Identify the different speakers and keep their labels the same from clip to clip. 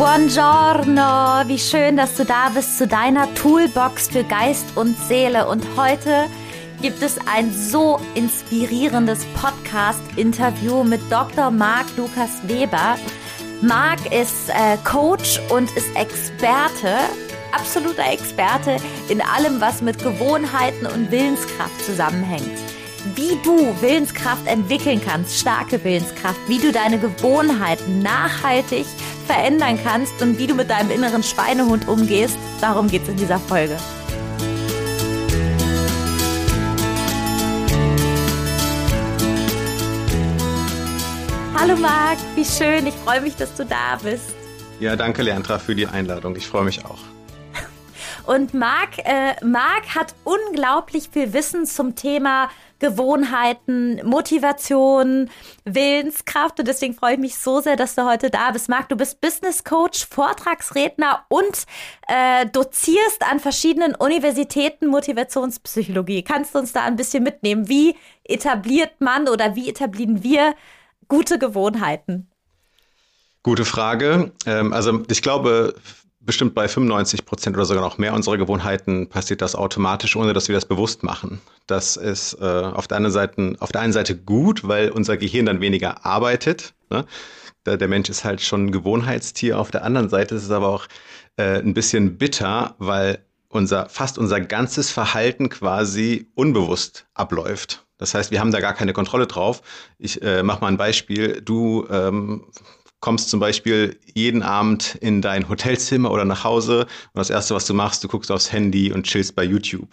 Speaker 1: Buongiorno, wie schön, dass du da bist zu deiner Toolbox für Geist und Seele. Und heute gibt es ein so inspirierendes Podcast-Interview mit Dr. Marc Lukas Weber. Marc ist äh, Coach und ist Experte, absoluter Experte in allem, was mit Gewohnheiten und Willenskraft zusammenhängt wie du Willenskraft entwickeln kannst, starke Willenskraft, wie du deine Gewohnheiten nachhaltig verändern kannst und wie du mit deinem inneren Schweinehund umgehst. Darum geht es in dieser Folge. Hallo Marc, wie schön. Ich freue mich, dass du da bist.
Speaker 2: Ja, danke Leandra für die Einladung. Ich freue mich auch.
Speaker 1: Und Marc, äh, Marc hat unglaublich viel Wissen zum Thema Gewohnheiten, Motivation, Willenskraft. Und deswegen freue ich mich so sehr, dass du heute da bist. Marc, du bist Business Coach, Vortragsredner und äh, dozierst an verschiedenen Universitäten Motivationspsychologie. Kannst du uns da ein bisschen mitnehmen? Wie etabliert man oder wie etablieren wir gute Gewohnheiten?
Speaker 2: Gute Frage. Ähm, also ich glaube, bestimmt bei 95 Prozent oder sogar noch mehr unserer Gewohnheiten passiert das automatisch, ohne dass wir das bewusst machen. Das ist äh, auf, der einen Seite, auf der einen Seite gut, weil unser Gehirn dann weniger arbeitet. Ne? Der, der Mensch ist halt schon ein Gewohnheitstier. Auf der anderen Seite ist es aber auch äh, ein bisschen bitter, weil unser, fast unser ganzes Verhalten quasi unbewusst abläuft. Das heißt, wir haben da gar keine Kontrolle drauf. Ich äh, mache mal ein Beispiel. Du ähm, kommst zum Beispiel jeden Abend in dein Hotelzimmer oder nach Hause und das Erste, was du machst, du guckst aufs Handy und chillst bei YouTube.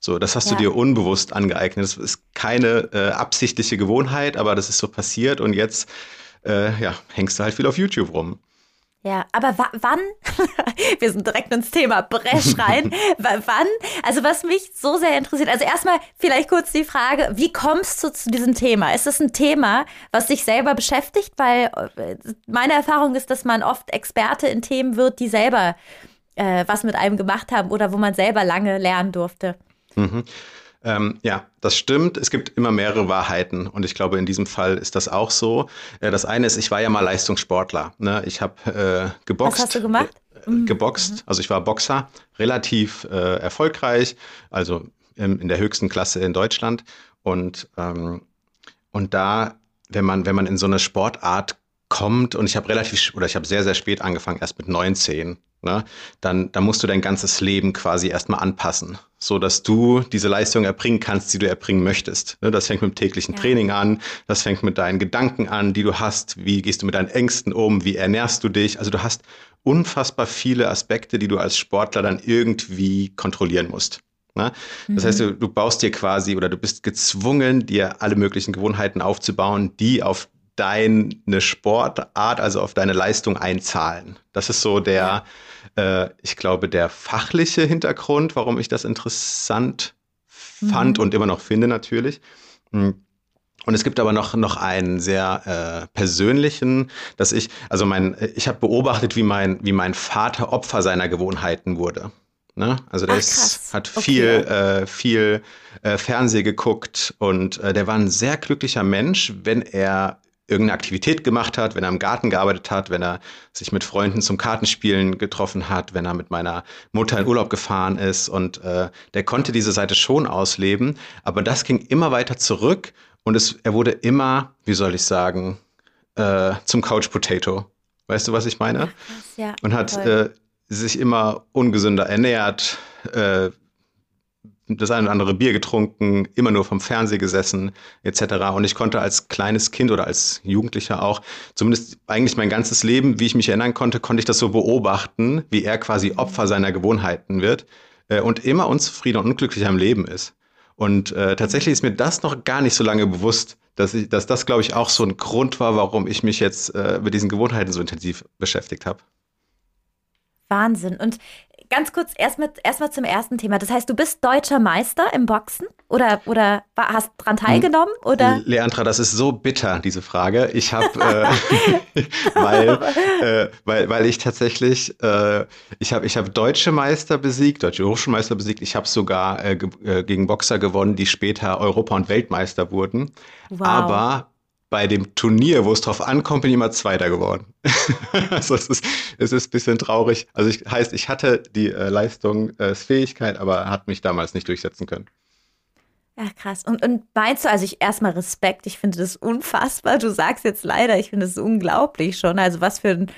Speaker 2: So, das hast ja. du dir unbewusst angeeignet. Das ist keine äh, absichtliche Gewohnheit, aber das ist so passiert und jetzt äh, ja, hängst du halt viel auf YouTube rum.
Speaker 1: Ja, aber wann, wir sind direkt ins Thema Bresch rein, wann, also was mich so sehr interessiert, also erstmal vielleicht kurz die Frage, wie kommst du zu diesem Thema? Ist es ein Thema, was dich selber beschäftigt? Weil äh, meine Erfahrung ist, dass man oft Experte in Themen wird, die selber äh, was mit einem gemacht haben oder wo man selber lange lernen durfte.
Speaker 2: Mhm. Ähm, ja, das stimmt. Es gibt immer mehrere Wahrheiten und ich glaube, in diesem Fall ist das auch so. Äh, das eine ist, ich war ja mal Leistungssportler. Ne? Ich habe äh, geboxt.
Speaker 1: Was hast du gemacht?
Speaker 2: Äh, mhm. geboxt. Mhm. Also ich war Boxer, relativ äh, erfolgreich, also in, in, der höchsten Klasse in Deutschland. Und, ähm, und da, wenn man, wenn man in so eine Sportart kommt, und ich habe relativ, oder ich habe sehr, sehr spät angefangen, erst mit 19, ne, dann, dann musst du dein ganzes Leben quasi erstmal anpassen, so dass du diese Leistung erbringen kannst, die du erbringen möchtest. Ne, das fängt mit dem täglichen ja. Training an, das fängt mit deinen Gedanken an, die du hast, wie gehst du mit deinen Ängsten um, wie ernährst du dich. Also du hast unfassbar viele Aspekte, die du als Sportler dann irgendwie kontrollieren musst. Ne? Das mhm. heißt, du, du baust dir quasi oder du bist gezwungen, dir alle möglichen Gewohnheiten aufzubauen, die auf deine Sportart, also auf deine Leistung einzahlen. Das ist so der, äh, ich glaube, der fachliche Hintergrund, warum ich das interessant fand mhm. und immer noch finde natürlich. Hm. Und es gibt aber noch, noch einen sehr äh, persönlichen, dass ich, also mein, ich habe beobachtet, wie mein, wie mein Vater Opfer seiner Gewohnheiten wurde. Ne? Also der Ach, ist, hat viel, okay. äh, viel äh, Fernseh geguckt und äh, der war ein sehr glücklicher Mensch, wenn er irgendeine Aktivität gemacht hat, wenn er im Garten gearbeitet hat, wenn er sich mit Freunden zum Kartenspielen getroffen hat, wenn er mit meiner Mutter in Urlaub gefahren ist. Und äh, der konnte diese Seite schon ausleben, aber das ging immer weiter zurück und es, er wurde immer, wie soll ich sagen, äh, zum Couch Potato. Weißt du, was ich meine?
Speaker 1: Ja,
Speaker 2: und hat äh, sich immer ungesünder ernährt, äh, das eine oder andere Bier getrunken, immer nur vom Fernseher gesessen, etc. Und ich konnte als kleines Kind oder als Jugendlicher auch, zumindest eigentlich mein ganzes Leben, wie ich mich erinnern konnte, konnte ich das so beobachten, wie er quasi Opfer seiner Gewohnheiten wird äh, und immer unzufrieden und unglücklicher im Leben ist. Und äh, tatsächlich ist mir das noch gar nicht so lange bewusst, dass, ich, dass das, glaube ich, auch so ein Grund war, warum ich mich jetzt äh, mit diesen Gewohnheiten so intensiv beschäftigt habe.
Speaker 1: Wahnsinn. Und ganz kurz erstmal erst zum ersten Thema. Das heißt, du bist deutscher Meister im Boxen oder, oder hast dran hm. teilgenommen? Oder?
Speaker 2: Leandra, das ist so bitter, diese Frage. Ich habe, äh, weil, äh, weil, weil ich tatsächlich, äh, ich habe ich hab deutsche Meister besiegt, deutsche Hochschulmeister besiegt. Ich habe sogar äh, äh, gegen Boxer gewonnen, die später Europa- und Weltmeister wurden. Wow. Aber bei dem Turnier, wo es drauf ankommt, bin ich immer Zweiter geworden. also es ist, es ist ein bisschen traurig. Also ich, heißt, ich hatte die äh, Leistungsfähigkeit, äh, aber hat mich damals nicht durchsetzen können.
Speaker 1: Ja, krass. Und, und meinst du, also ich erstmal Respekt, ich finde das unfassbar. Du sagst jetzt leider, ich finde das unglaublich schon. Also was für ein,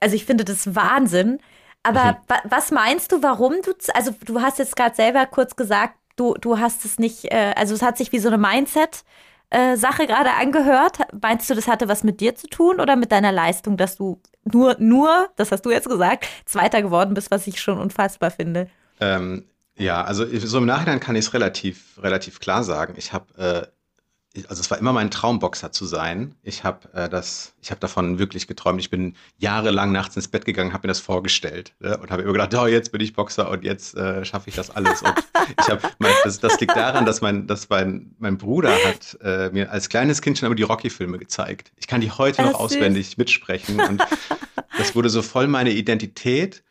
Speaker 1: also ich finde das Wahnsinn. Aber mhm. wa, was meinst du, warum du, also du hast jetzt gerade selber kurz gesagt, du, du hast es nicht, äh, also es hat sich wie so eine Mindset- äh, Sache gerade angehört. Meinst du, das hatte was mit dir zu tun oder mit deiner Leistung, dass du nur, nur, das hast du jetzt gesagt, Zweiter geworden bist, was ich schon unfassbar finde?
Speaker 2: Ähm, ja, also so im Nachhinein kann ich es relativ, relativ klar sagen. Ich habe, äh, also es war immer mein Traum, Boxer zu sein. Ich habe äh, das, ich habe davon wirklich geträumt. Ich bin jahrelang nachts ins Bett gegangen, habe mir das vorgestellt ne? und habe immer gedacht, oh, jetzt bin ich Boxer und jetzt äh, schaffe ich das alles. Und ich habe, das, das liegt daran, dass mein, dass mein, mein Bruder hat äh, mir als kleines Kind schon immer die Rocky-Filme gezeigt. Ich kann die heute noch auswendig mitsprechen und das wurde so voll meine Identität.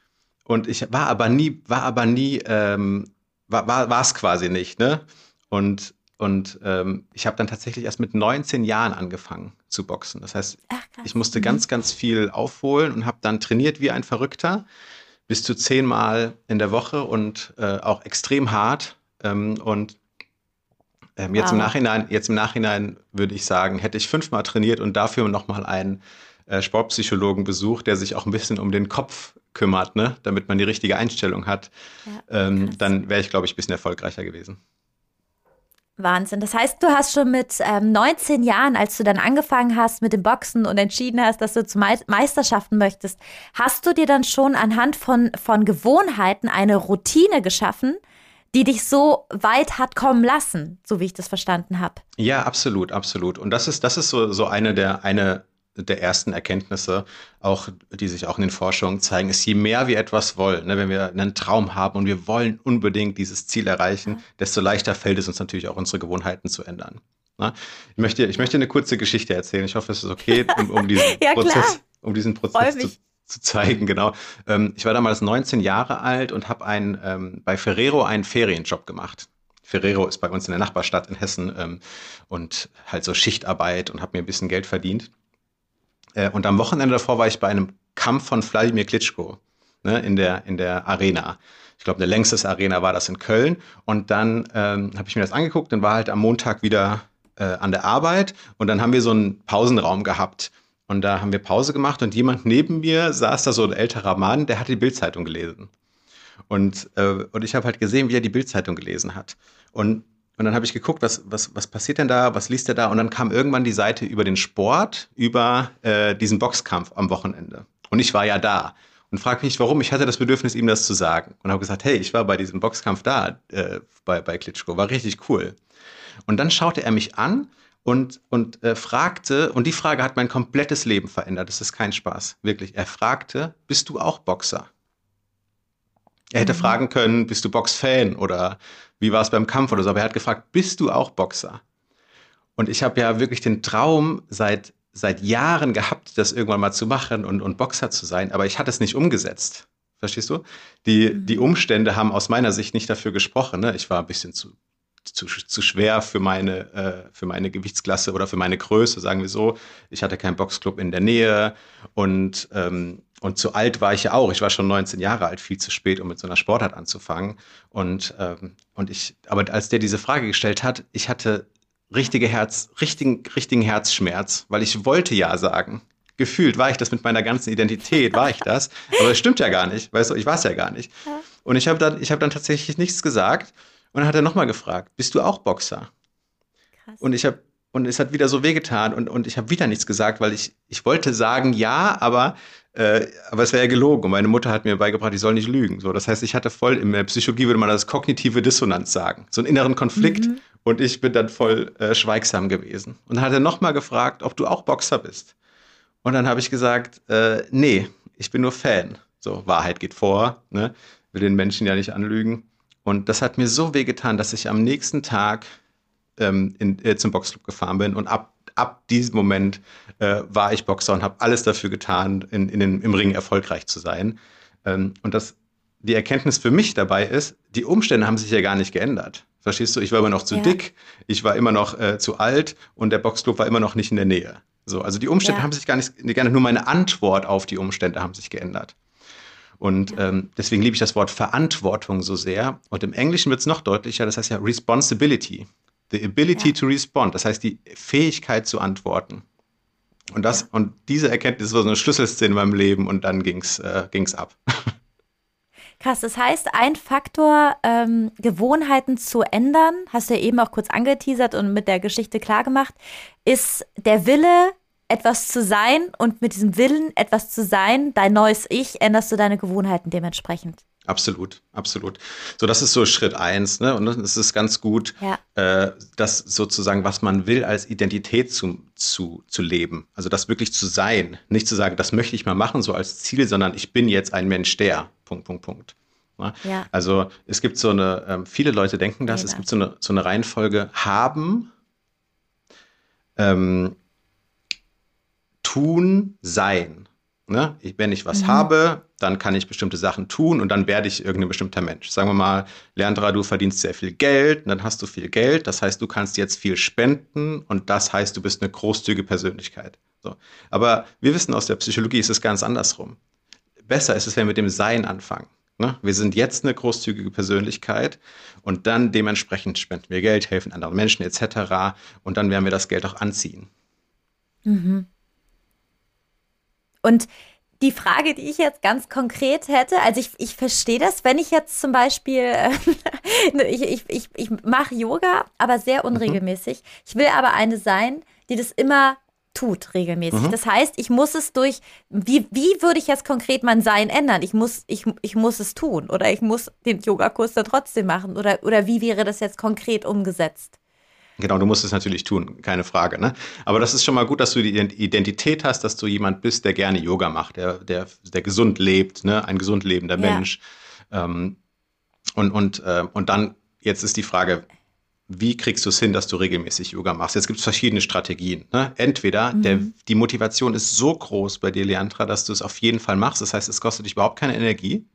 Speaker 2: Und ich war aber nie, war aber nie, ähm, war, war, war es quasi nicht, ne? Und, und ähm, ich habe dann tatsächlich erst mit 19 Jahren angefangen zu boxen. Das heißt, Ach, ich musste mhm. ganz, ganz viel aufholen und habe dann trainiert wie ein Verrückter, bis zu zehnmal in der Woche und äh, auch extrem hart. Ähm, und ähm, jetzt wow. im Nachhinein, jetzt im Nachhinein würde ich sagen, hätte ich fünfmal trainiert und dafür nochmal einen äh, Sportpsychologen besucht, der sich auch ein bisschen um den Kopf kümmert, ne? damit man die richtige Einstellung hat, ja, ähm, dann wäre ich, glaube ich, ein bisschen erfolgreicher gewesen.
Speaker 1: Wahnsinn. Das heißt, du hast schon mit ähm, 19 Jahren, als du dann angefangen hast mit dem Boxen und entschieden hast, dass du zu Me Meisterschaften möchtest, hast du dir dann schon anhand von, von Gewohnheiten eine Routine geschaffen, die dich so weit hat kommen lassen, so wie ich das verstanden habe.
Speaker 2: Ja, absolut, absolut. Und das ist, das ist so, so eine der, eine der ersten Erkenntnisse, auch die sich auch in den Forschungen zeigen, ist, je mehr wir etwas wollen, ne, wenn wir einen Traum haben und wir wollen unbedingt dieses Ziel erreichen, desto leichter fällt es uns natürlich auch unsere Gewohnheiten zu ändern. Ne? Ich, möchte, ich möchte eine kurze Geschichte erzählen. Ich hoffe, es ist okay, um, um diesen ja, Prozess, um diesen Prozess zu, zu, zeigen. Genau. Ähm, ich war damals 19 Jahre alt und habe ähm, bei Ferrero einen Ferienjob gemacht. Ferrero ist bei uns in der Nachbarstadt in Hessen ähm, und halt so Schichtarbeit und habe mir ein bisschen Geld verdient. Äh, und am Wochenende davor war ich bei einem Kampf von Wladimir Klitschko ne, in, der, in der Arena. Ich glaube, der längste Arena war das in Köln. Und dann ähm, habe ich mir das angeguckt und war halt am Montag wieder äh, an der Arbeit. Und dann haben wir so einen Pausenraum gehabt. Und da haben wir Pause gemacht und jemand neben mir saß da so ein älterer Mann, der hat die Bildzeitung gelesen. Und, äh, und ich habe halt gesehen, wie er die Bildzeitung gelesen hat. Und und dann habe ich geguckt, was, was, was passiert denn da, was liest er da? Und dann kam irgendwann die Seite über den Sport, über äh, diesen Boxkampf am Wochenende. Und ich war ja da und frage mich, warum. Ich hatte das Bedürfnis, ihm das zu sagen. Und habe gesagt, hey, ich war bei diesem Boxkampf da, äh, bei, bei Klitschko, war richtig cool. Und dann schaute er mich an und, und äh, fragte, und die Frage hat mein komplettes Leben verändert. Das ist kein Spaß, wirklich. Er fragte, bist du auch Boxer? Er hätte mhm. fragen können, bist du Boxfan oder wie war es beim Kampf oder so. Aber er hat gefragt, bist du auch Boxer? Und ich habe ja wirklich den Traum seit, seit Jahren gehabt, das irgendwann mal zu machen und, und Boxer zu sein, aber ich hatte es nicht umgesetzt. Verstehst du? Die, mhm. die Umstände haben aus meiner Sicht nicht dafür gesprochen. Ne? Ich war ein bisschen zu, zu, zu schwer für meine, äh, für meine Gewichtsklasse oder für meine Größe, sagen wir so. Ich hatte keinen Boxclub in der Nähe und ähm, und zu alt war ich ja auch. Ich war schon 19 Jahre alt, viel zu spät, um mit so einer Sportart anzufangen. Und, ähm, und ich, aber als der diese Frage gestellt hat, ich hatte richtige Herz, richtigen, richtigen Herzschmerz, weil ich wollte ja sagen. Gefühlt war ich das mit meiner ganzen Identität, war ich das. Aber es stimmt ja gar nicht, weißt du, ich war es ja gar nicht. Und ich habe dann, ich dann tatsächlich nichts gesagt. Und dann hat er nochmal gefragt, bist du auch Boxer? Krass. Und ich habe und es hat wieder so wehgetan und, und ich habe wieder nichts gesagt, weil ich, ich wollte sagen ja, aber äh, aber es wäre ja gelogen. Und meine Mutter hat mir beigebracht, ich soll nicht lügen. So, das heißt, ich hatte voll, in der Psychologie würde man das kognitive Dissonanz sagen. So einen inneren Konflikt. Mhm. Und ich bin dann voll äh, schweigsam gewesen. Und dann hat er nochmal gefragt, ob du auch Boxer bist. Und dann habe ich gesagt, äh, nee, ich bin nur Fan. So, Wahrheit geht vor, ne? Will den Menschen ja nicht anlügen. Und das hat mir so wehgetan, dass ich am nächsten Tag ähm, in, äh, zum Boxclub gefahren bin und ab ab diesem Moment äh, war ich Boxer und habe alles dafür getan, in, in den, im Ring erfolgreich zu sein. Ähm, und das, die Erkenntnis für mich dabei ist, die Umstände haben sich ja gar nicht geändert. Verstehst du? Ich war immer noch zu ja. dick, ich war immer noch äh, zu alt und der Boxclub war immer noch nicht in der Nähe. So, also die Umstände ja. haben sich gar nicht geändert, nur meine Antwort auf die Umstände haben sich geändert. Und ja. ähm, deswegen liebe ich das Wort Verantwortung so sehr. Und im Englischen wird es noch deutlicher, das heißt ja Responsibility. The ability to respond, das heißt die Fähigkeit zu antworten. Und das, und diese Erkenntnis war so eine Schlüsselszene in meinem Leben und dann ging's, äh, ging's ab.
Speaker 1: Krass, das heißt, ein Faktor, ähm, Gewohnheiten zu ändern, hast du ja eben auch kurz angeteasert und mit der Geschichte klargemacht, ist der Wille, etwas zu sein und mit diesem Willen, etwas zu sein, dein neues Ich, änderst du deine Gewohnheiten dementsprechend.
Speaker 2: Absolut, absolut. So, das ist so Schritt eins, ne? Und es ist ganz gut, ja. äh, das sozusagen, was man will, als Identität zu, zu, zu leben. Also das wirklich zu sein. Nicht zu sagen, das möchte ich mal machen, so als Ziel, sondern ich bin jetzt ein Mensch, der. Punkt, Punkt, Punkt. Ne? Ja. Also es gibt so eine, ähm, viele Leute denken das, ja, es gibt so eine, so eine Reihenfolge haben, ähm, tun, sein. Ne? Ich, wenn ich was mhm. habe, dann kann ich bestimmte Sachen tun und dann werde ich irgendein bestimmter Mensch. Sagen wir mal, Leandra, du verdienst sehr viel Geld, und dann hast du viel Geld, das heißt, du kannst jetzt viel spenden und das heißt, du bist eine großzügige Persönlichkeit. So. Aber wir wissen aus der Psychologie ist es ganz andersrum. Besser ist es, wenn wir mit dem Sein anfangen. Ne? Wir sind jetzt eine großzügige Persönlichkeit und dann dementsprechend spenden wir Geld, helfen anderen Menschen etc. Und dann werden wir das Geld auch anziehen.
Speaker 1: Mhm. Und die Frage, die ich jetzt ganz konkret hätte, also ich, ich verstehe das, wenn ich jetzt zum Beispiel, äh, ich, ich, ich, ich mache Yoga, aber sehr mhm. unregelmäßig. Mhm. Ich will aber eine sein, die das immer tut regelmäßig. Mhm. Das heißt, ich muss es durch, wie, wie würde ich jetzt konkret mein Sein ändern? Ich muss, ich, ich muss es tun oder ich muss den Yogakurs dann trotzdem machen oder, oder wie wäre das jetzt konkret umgesetzt?
Speaker 2: Genau, du musst es natürlich tun, keine Frage. Ne? Aber das ist schon mal gut, dass du die Identität hast, dass du jemand bist, der gerne Yoga macht, der, der, der gesund lebt, ne? ein gesund lebender ja. Mensch. Ähm, und, und, äh, und dann, jetzt ist die Frage, wie kriegst du es hin, dass du regelmäßig Yoga machst? Jetzt gibt es verschiedene Strategien. Ne? Entweder mhm. der, die Motivation ist so groß bei dir, Leandra, dass du es auf jeden Fall machst. Das heißt, es kostet dich überhaupt keine Energie.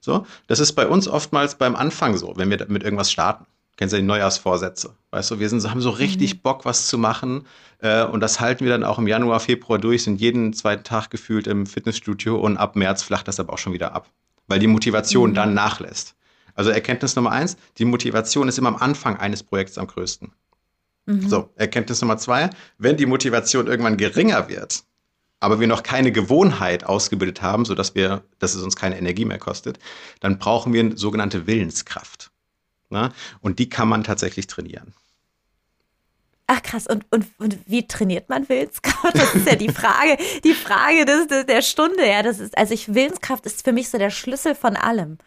Speaker 2: So, das ist bei uns oftmals beim Anfang so, wenn wir mit irgendwas starten kennst du die Neujahrsvorsätze. Weißt du, wir sind, haben so richtig mhm. Bock, was zu machen. Äh, und das halten wir dann auch im Januar, Februar durch, sind jeden zweiten Tag gefühlt im Fitnessstudio und ab März flacht das aber auch schon wieder ab. Weil die Motivation mhm. dann nachlässt. Also Erkenntnis Nummer eins, die Motivation ist immer am Anfang eines Projekts am größten. Mhm. So, Erkenntnis Nummer zwei, wenn die Motivation irgendwann geringer wird, aber wir noch keine Gewohnheit ausgebildet haben, sodass wir, dass es uns keine Energie mehr kostet, dann brauchen wir eine sogenannte Willenskraft. Ne? Und die kann man tatsächlich trainieren.
Speaker 1: Ach krass, und, und, und wie trainiert man Willenskraft? Das ist ja die Frage, die Frage des, des, der Stunde. Ja, das ist, also ich, Willenskraft ist für mich so der Schlüssel von allem.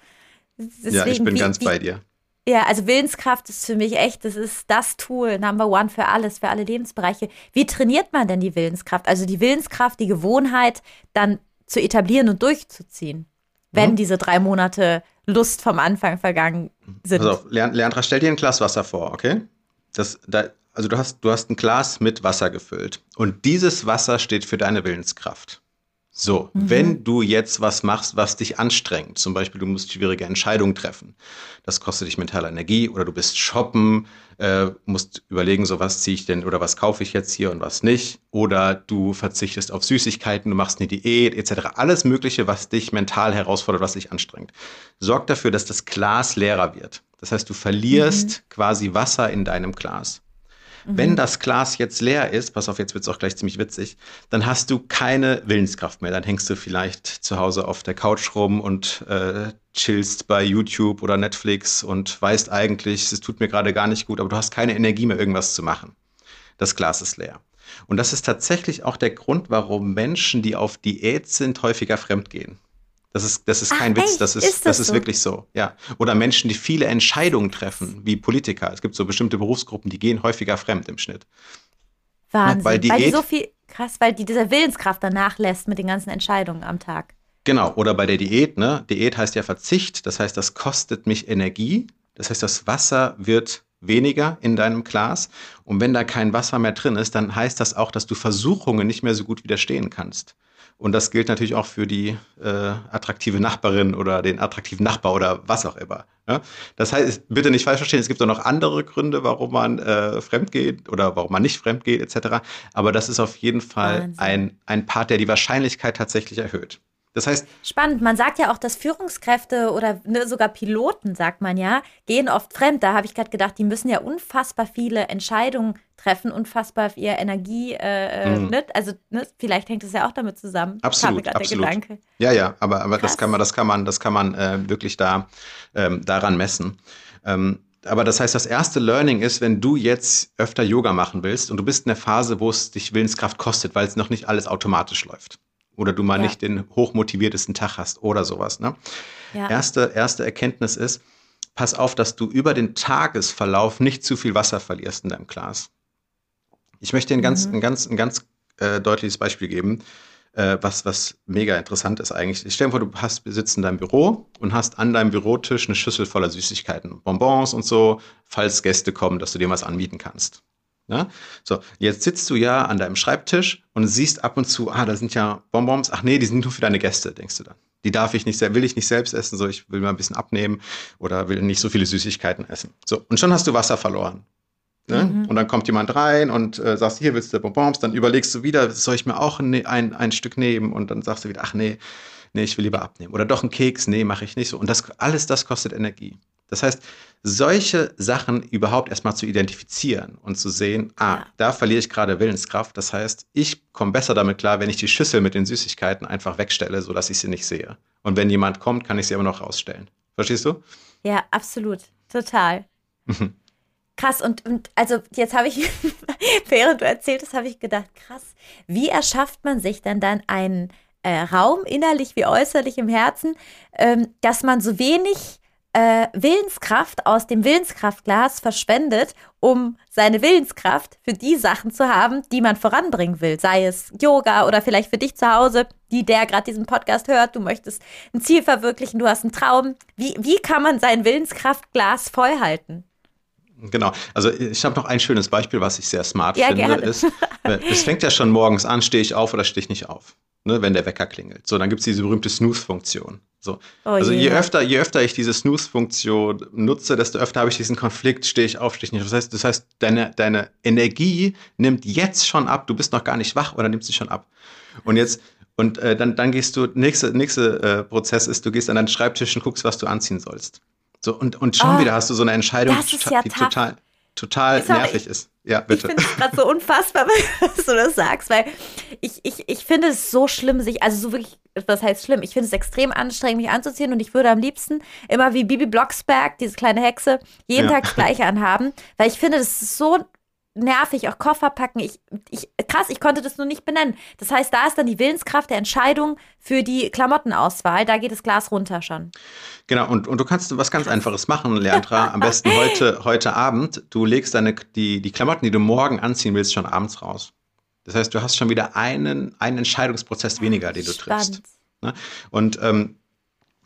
Speaker 2: Deswegen, ja, ich bin wie, ganz wie, bei dir.
Speaker 1: Ja, also Willenskraft ist für mich echt, das ist das Tool, Number One für alles, für alle Lebensbereiche. Wie trainiert man denn die Willenskraft? Also die Willenskraft, die Gewohnheit dann zu etablieren und durchzuziehen, wenn mhm. diese drei Monate Lust vom Anfang vergangen sind.
Speaker 2: Pass auf, Leandra, stell dir ein Glas Wasser vor, okay? Das, da, also du hast, du hast ein Glas mit Wasser gefüllt und dieses Wasser steht für deine Willenskraft. So, mhm. wenn du jetzt was machst, was dich anstrengt, zum Beispiel du musst schwierige Entscheidungen treffen, das kostet dich mentale Energie oder du bist shoppen, äh, musst überlegen, so was ziehe ich denn oder was kaufe ich jetzt hier und was nicht, oder du verzichtest auf Süßigkeiten, du machst eine Diät etc. Alles Mögliche, was dich mental herausfordert, was dich anstrengt. Sorg dafür, dass das Glas leerer wird. Das heißt, du verlierst mhm. quasi Wasser in deinem Glas. Mhm. Wenn das Glas jetzt leer ist, pass auf, jetzt wird es auch gleich ziemlich witzig, dann hast du keine Willenskraft mehr. Dann hängst du vielleicht zu Hause auf der Couch rum und äh, chillst bei YouTube oder Netflix und weißt eigentlich, es tut mir gerade gar nicht gut, aber du hast keine Energie mehr, irgendwas zu machen. Das Glas ist leer. Und das ist tatsächlich auch der Grund, warum Menschen, die auf Diät sind, häufiger fremdgehen. Das ist, das ist kein Ach, Witz, das ist, ist das, das ist so? wirklich so. Ja. Oder Menschen, die viele Entscheidungen treffen, wie Politiker. Es gibt so bestimmte Berufsgruppen, die gehen häufiger fremd im Schnitt.
Speaker 1: Wahnsinn, weil, Diät, weil die so viel, krass, weil die dieser Willenskraft danach lässt mit den ganzen Entscheidungen am Tag.
Speaker 2: Genau, oder bei der Diät, ne? Diät heißt ja Verzicht, das heißt, das kostet mich Energie. Das heißt, das Wasser wird weniger in deinem Glas. Und wenn da kein Wasser mehr drin ist, dann heißt das auch, dass du Versuchungen nicht mehr so gut widerstehen kannst. Und das gilt natürlich auch für die äh, attraktive Nachbarin oder den attraktiven Nachbar oder was auch immer. Ja? Das heißt, bitte nicht falsch verstehen, es gibt auch noch andere Gründe, warum man äh, fremd geht oder warum man nicht fremd geht, etc. Aber das ist auf jeden Fall ein, ein Part, der die Wahrscheinlichkeit tatsächlich erhöht. Das heißt.
Speaker 1: Spannend. Man sagt ja auch, dass Führungskräfte oder ne, sogar Piloten, sagt man ja, gehen oft fremd. Da habe ich gerade gedacht, die müssen ja unfassbar viele Entscheidungen treffen, unfassbar viel Energie. Äh, äh, mhm. ne? Also ne? vielleicht hängt es ja auch damit zusammen.
Speaker 2: Absolut, absolut. Ja, ja, aber, aber das kann man, das kann man, das kann man äh, wirklich da ähm, daran messen. Ähm, aber das heißt, das erste Learning ist, wenn du jetzt öfter Yoga machen willst und du bist in der Phase, wo es dich Willenskraft kostet, weil es noch nicht alles automatisch läuft oder du mal ja. nicht den hochmotiviertesten Tag hast oder sowas. Ne? Ja. Erste, erste Erkenntnis ist, pass auf, dass du über den Tagesverlauf nicht zu viel Wasser verlierst in deinem Glas. Ich möchte dir ein ganz, mhm. ein ganz, ein ganz äh, deutliches Beispiel geben, äh, was, was mega interessant ist eigentlich. Ich stell dir vor, du hast, sitzt in deinem Büro und hast an deinem Bürotisch eine Schüssel voller Süßigkeiten, Bonbons und so, falls Gäste kommen, dass du dir was anbieten kannst. Ja? So, jetzt sitzt du ja an deinem Schreibtisch und siehst ab und zu, ah, da sind ja Bonbons. Ach nee, die sind nur für deine Gäste, denkst du dann. Die darf ich nicht, will ich nicht selbst essen, so ich will mal ein bisschen abnehmen oder will nicht so viele Süßigkeiten essen. So, und schon hast du Wasser verloren. Ne? Mhm. Und dann kommt jemand rein und äh, sagst, hier willst du Bonbons, dann überlegst du wieder, soll ich mir auch ein, ein, ein Stück nehmen? Und dann sagst du wieder, ach nee, nee, ich will lieber abnehmen. Oder doch ein Keks, nee, mache ich nicht so. Und das alles das kostet Energie. Das heißt, solche Sachen überhaupt erstmal zu identifizieren und zu sehen, ah, ja. da verliere ich gerade Willenskraft. Das heißt, ich komme besser damit klar, wenn ich die Schüssel mit den Süßigkeiten einfach wegstelle, sodass ich sie nicht sehe. Und wenn jemand kommt, kann ich sie aber noch rausstellen. Verstehst du?
Speaker 1: Ja, absolut. Total. Krass, und, und also jetzt habe ich, während du erzählt hast, habe ich gedacht, krass, wie erschafft man sich denn dann einen äh, Raum, innerlich wie äußerlich im Herzen, ähm, dass man so wenig äh, Willenskraft aus dem Willenskraftglas verschwendet, um seine Willenskraft für die Sachen zu haben, die man voranbringen will. Sei es Yoga oder vielleicht für dich zu Hause, die der gerade diesen Podcast hört. Du möchtest ein Ziel verwirklichen, du hast einen Traum. Wie, wie kann man sein Willenskraftglas vollhalten?
Speaker 2: Genau. Also ich habe noch ein schönes Beispiel, was ich sehr smart ja, finde. Gerne. Ist, es fängt ja schon morgens an, stehe ich auf oder stehe ich nicht auf, ne, wenn der Wecker klingelt. So, dann gibt es diese berühmte Snooze-Funktion. So. Oh also je öfter, je öfter ich diese Snooze-Funktion nutze, desto öfter habe ich diesen Konflikt, stehe ich auf, stehe ich nicht. Das heißt, das heißt, deine, deine Energie nimmt jetzt schon ab, du bist noch gar nicht wach oder nimmt sie schon ab. Und jetzt, und äh, dann, dann gehst du, nächste, nächste äh, Prozess ist, du gehst an deinen Schreibtisch und guckst, was du anziehen sollst. So, und, und schon oh, wieder hast du so eine Entscheidung, die, ja die total, total nervig ist. Ja, bitte.
Speaker 1: Ich finde es gerade so unfassbar, dass du das sagst, weil ich, ich, ich finde es so schlimm, sich, also so wirklich, was heißt schlimm? Ich finde es extrem anstrengend, mich anzuziehen und ich würde am liebsten immer wie Bibi Blocksberg, diese kleine Hexe, jeden ja. Tag das Gleiche anhaben, weil ich finde, das ist so nervig, auch Koffer packen. Ich, ich, krass, ich konnte das nur nicht benennen. Das heißt, da ist dann die Willenskraft der Entscheidung für die Klamottenauswahl. Da geht das Glas runter schon.
Speaker 2: Genau, und, und du kannst was ganz Einfaches machen, Leandra. Am besten heute, heute Abend. Du legst deine, die, die Klamotten, die du morgen anziehen willst, schon abends raus. Das heißt, du hast schon wieder einen, einen Entscheidungsprozess weniger, den du Spannend. triffst. Ne? Und ähm,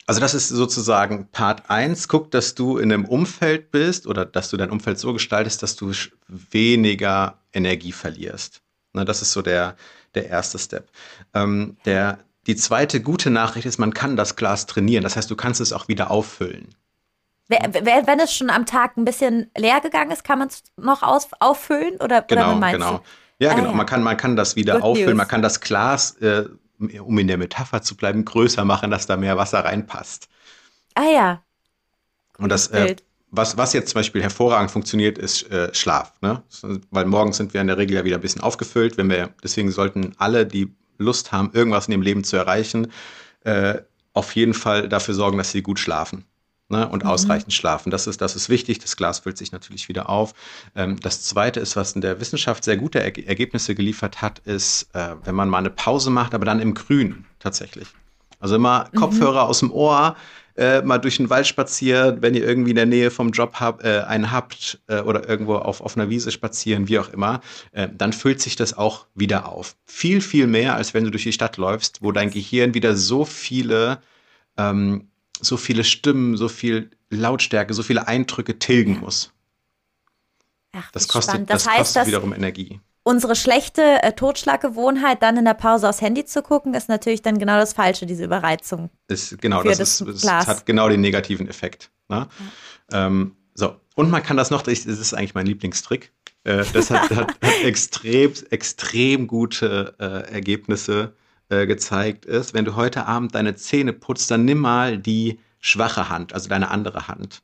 Speaker 2: also das ist sozusagen Part 1. Guck, dass du in einem Umfeld bist oder dass du dein Umfeld so gestaltest, dass du weniger Energie verlierst. Na, das ist so der, der erste Step. Ähm, der, die zweite gute Nachricht ist, man kann das Glas trainieren. Das heißt, du kannst es auch wieder auffüllen.
Speaker 1: Wenn es schon am Tag ein bisschen leer gegangen ist, kann man es noch aus, auffüllen? Oder,
Speaker 2: genau,
Speaker 1: oder
Speaker 2: genau. Ja, ah, genau. Ja. Man, kann, man kann das wieder Good auffüllen. News. Man kann das Glas äh, um in der Metapher zu bleiben, größer machen, dass da mehr Wasser reinpasst.
Speaker 1: Ah ja.
Speaker 2: Und das, äh, was, was jetzt zum Beispiel hervorragend funktioniert, ist äh, Schlaf. Ne? Weil morgens sind wir in der Regel ja wieder ein bisschen aufgefüllt. Wenn wir, deswegen sollten alle, die Lust haben, irgendwas in dem Leben zu erreichen, äh, auf jeden Fall dafür sorgen, dass sie gut schlafen ne, und mhm. ausreichend schlafen. Das ist, das ist wichtig. Das Glas füllt sich natürlich wieder auf. Ähm, das Zweite ist, was in der Wissenschaft sehr gute er Ergebnisse geliefert hat, ist, äh, wenn man mal eine Pause macht, aber dann im Grün tatsächlich. Also immer mhm. Kopfhörer aus dem Ohr, äh, mal durch den Wald spazieren, wenn ihr irgendwie in der Nähe vom Job hab, äh, einen habt äh, oder irgendwo auf offener Wiese spazieren, wie auch immer, äh, dann füllt sich das auch wieder auf. Viel, viel mehr, als wenn du durch die Stadt läufst, wo dein Gehirn wieder so viele ähm, so viele Stimmen, so viel Lautstärke, so viele Eindrücke tilgen muss. Ach, das kostet, das, das heißt, kostet wiederum Energie.
Speaker 1: unsere schlechte äh, Totschlaggewohnheit, dann in der Pause aufs Handy zu gucken, ist natürlich dann genau das Falsche, diese Überreizung.
Speaker 2: Ist, genau, das, das, ist, das hat genau den negativen Effekt. Ne? Ja. Ähm, so, und man kann das noch, das ist eigentlich mein Lieblingstrick. Äh, das hat, hat, hat, extrem, extrem gute äh, Ergebnisse äh, gezeigt. Ist, wenn du heute Abend deine Zähne putzt, dann nimm mal die schwache Hand, also deine andere Hand.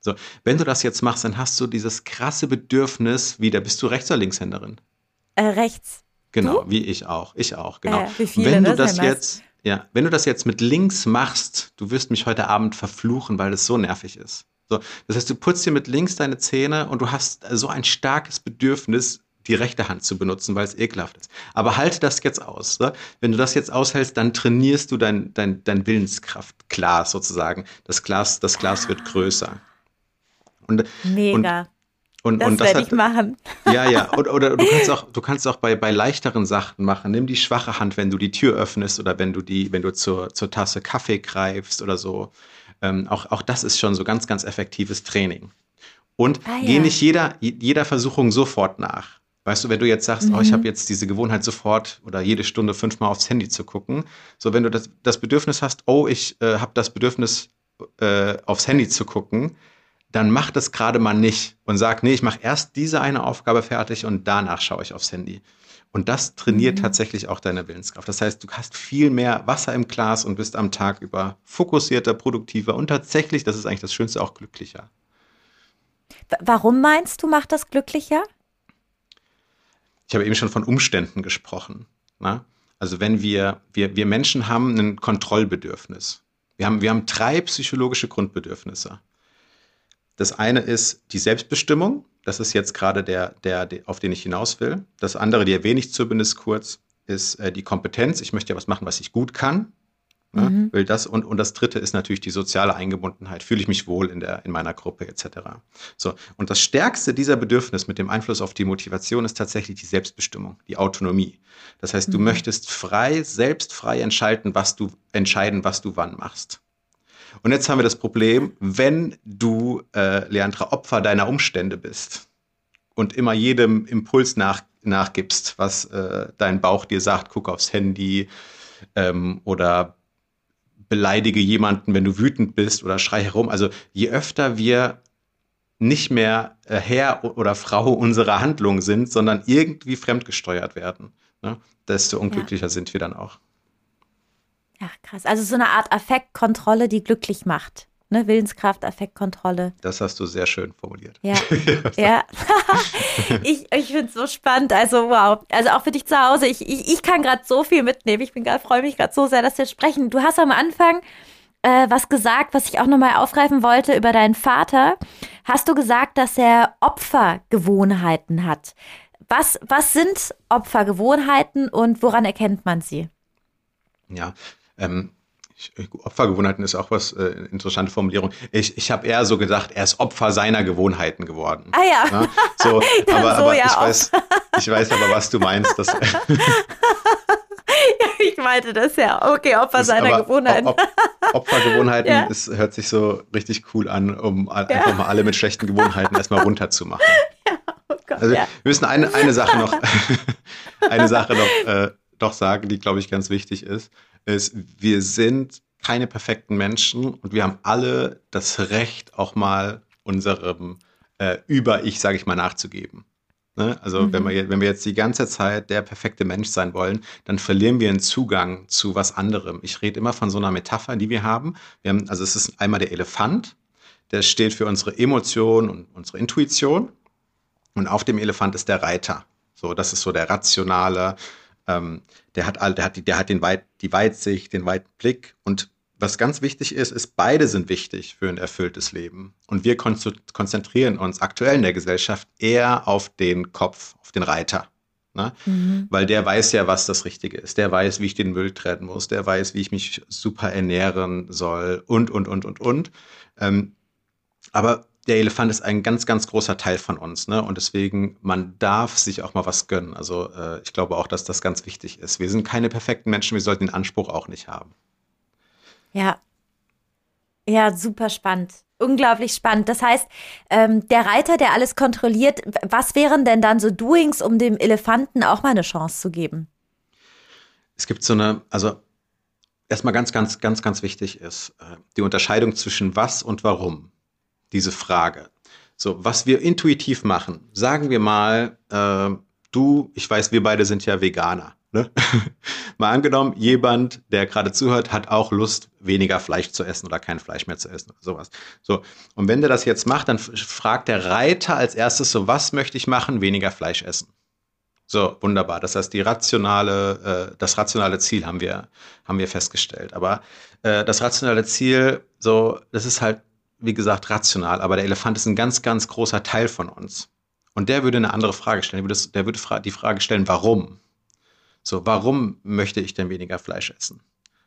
Speaker 2: So, wenn du das jetzt machst, dann hast du dieses krasse Bedürfnis, wieder bist du Rechts- oder Linkshänderin?
Speaker 1: Äh, rechts.
Speaker 2: Genau,
Speaker 1: du?
Speaker 2: wie ich auch. Ich auch, genau.
Speaker 1: Äh, wie viele,
Speaker 2: wenn du das jetzt, ja, wenn du das jetzt mit links machst, du wirst mich heute Abend verfluchen, weil es so nervig ist. So, das heißt, du putzt dir mit links deine Zähne und du hast so ein starkes Bedürfnis, die rechte Hand zu benutzen, weil es ekelhaft ist. Aber halte das jetzt aus. Ne? Wenn du das jetzt aushältst, dann trainierst du dein, dein, dein Willenskraftglas sozusagen. Das Glas, das Glas wird größer.
Speaker 1: Und, Mega.
Speaker 2: Und, und,
Speaker 1: das
Speaker 2: und
Speaker 1: werde ich machen.
Speaker 2: Ja, ja. Oder, oder du kannst auch, du kannst auch bei, bei leichteren Sachen machen. Nimm die schwache Hand, wenn du die Tür öffnest oder wenn du die, wenn du zur, zur Tasse Kaffee greifst oder so. Ähm, auch, auch das ist schon so ganz, ganz effektives Training. Und ah, ja. geh nicht jeder, jeder Versuchung sofort nach. Weißt du, wenn du jetzt sagst, mhm. oh, ich habe mhm. jetzt diese Gewohnheit sofort oder jede Stunde fünfmal aufs Handy zu gucken, so wenn du das, das Bedürfnis hast, oh, ich äh, habe das Bedürfnis, äh, aufs Handy zu gucken, dann mach das gerade mal nicht und sag, nee, ich mache erst diese eine Aufgabe fertig und danach schaue ich aufs Handy. Und das trainiert mhm. tatsächlich auch deine Willenskraft. Das heißt, du hast viel mehr Wasser im Glas und bist am Tag über fokussierter, produktiver und tatsächlich, das ist eigentlich das Schönste, auch glücklicher.
Speaker 1: Warum meinst du, macht das glücklicher?
Speaker 2: Ich habe eben schon von Umständen gesprochen. Na? Also wenn wir, wir, wir Menschen haben ein Kontrollbedürfnis. Wir haben, wir haben drei psychologische Grundbedürfnisse. Das eine ist die Selbstbestimmung. Das ist jetzt gerade der, der, der, auf den ich hinaus will. Das andere, die erwähne ich zumindest kurz, ist äh, die Kompetenz. Ich möchte ja was machen, was ich gut kann. Ne? Mhm. Will das und, und das dritte ist natürlich die soziale Eingebundenheit. Fühle ich mich wohl in, der, in meiner Gruppe etc. So, und das stärkste dieser Bedürfnis mit dem Einfluss auf die Motivation ist tatsächlich die Selbstbestimmung, die Autonomie. Das heißt, mhm. du möchtest frei, selbst frei entscheiden, was du entscheiden, was du wann machst. Und jetzt haben wir das Problem, wenn du, äh, Leandra, Opfer deiner Umstände bist und immer jedem Impuls nach, nachgibst, was äh, dein Bauch dir sagt, guck aufs Handy ähm, oder beleidige jemanden, wenn du wütend bist oder schrei herum. Also je öfter wir nicht mehr äh, Herr oder Frau unserer Handlung sind, sondern irgendwie fremdgesteuert werden, ne, desto unglücklicher ja. sind wir dann auch.
Speaker 1: Ach krass, also so eine Art Affektkontrolle, die glücklich macht. Ne? Willenskraft, Affektkontrolle.
Speaker 2: Das hast du sehr schön formuliert.
Speaker 1: Ja, ja. ich ich finde es so spannend. Also wow. Also auch für dich zu Hause. Ich, ich, ich kann gerade so viel mitnehmen. Ich bin freue mich gerade so sehr, dass wir sprechen. Du hast am Anfang äh, was gesagt, was ich auch nochmal aufgreifen wollte über deinen Vater. Hast du gesagt, dass er Opfergewohnheiten hat? Was, was sind Opfergewohnheiten und woran erkennt man sie?
Speaker 2: Ja, ähm, Opfergewohnheiten ist auch was äh, interessante Formulierung. Ich, ich habe eher so gedacht, er ist Opfer seiner Gewohnheiten geworden.
Speaker 1: Ah ja.
Speaker 2: ja? So, aber, so, aber ja, ich, weiß, ich weiß aber, was du meinst. Dass,
Speaker 1: ich meinte das ja. Okay, Opfer seiner Gewohnheiten. Op
Speaker 2: Opfergewohnheiten ja. ist, hört sich so richtig cool an, um einfach mal alle mit schlechten Gewohnheiten erstmal runterzumachen. Ja, oh Gott, also wir müssen eine, eine Sache noch, eine Sache noch äh, doch sagen, die, glaube ich, ganz wichtig ist, ist, wir sind keine perfekten Menschen und wir haben alle das Recht, auch mal unserem äh, Über-Ich, sage ich mal, nachzugeben. Ne? Also mhm. wenn, wir, wenn wir jetzt die ganze Zeit der perfekte Mensch sein wollen, dann verlieren wir einen Zugang zu was anderem. Ich rede immer von so einer Metapher, die wir haben. Wir haben also es ist einmal der Elefant, der steht für unsere Emotion und unsere Intuition. Und auf dem Elefant ist der Reiter. So, das ist so der rationale, ähm, der hat, der hat, der hat den Weit, die Weitsicht, den weiten Blick. Und was ganz wichtig ist, ist, beide sind wichtig für ein erfülltes Leben. Und wir konzentrieren uns aktuell in der Gesellschaft eher auf den Kopf, auf den Reiter. Ne? Mhm. Weil der weiß ja, was das Richtige ist. Der weiß, wie ich den Müll trennen muss. Der weiß, wie ich mich super ernähren soll und, und, und, und, und. Ähm, aber der Elefant ist ein ganz, ganz großer Teil von uns. Ne? Und deswegen, man darf sich auch mal was gönnen. Also äh, ich glaube auch, dass das ganz wichtig ist. Wir sind keine perfekten Menschen, wir sollten den Anspruch auch nicht haben.
Speaker 1: Ja. Ja, super spannend. Unglaublich spannend. Das heißt, ähm, der Reiter, der alles kontrolliert, was wären denn dann so Doings, um dem Elefanten auch mal eine Chance zu geben?
Speaker 2: Es gibt so eine, also erstmal ganz, ganz, ganz, ganz wichtig ist äh, die Unterscheidung zwischen was und warum. Diese Frage. So, was wir intuitiv machen, sagen wir mal, äh, du, ich weiß, wir beide sind ja Veganer. Ne? mal angenommen, jemand, der gerade zuhört, hat auch Lust, weniger Fleisch zu essen oder kein Fleisch mehr zu essen oder sowas. So. Und wenn der das jetzt macht, dann fragt der Reiter als erstes so, was möchte ich machen? Weniger Fleisch essen. So, wunderbar. Das heißt, die rationale, äh, das rationale Ziel haben wir, haben wir festgestellt. Aber äh, das rationale Ziel, so, das ist halt, wie gesagt, rational. Aber der Elefant ist ein ganz, ganz großer Teil von uns. Und der würde eine andere Frage stellen. Der würde, der würde die Frage stellen, warum? So, warum möchte ich denn weniger Fleisch essen?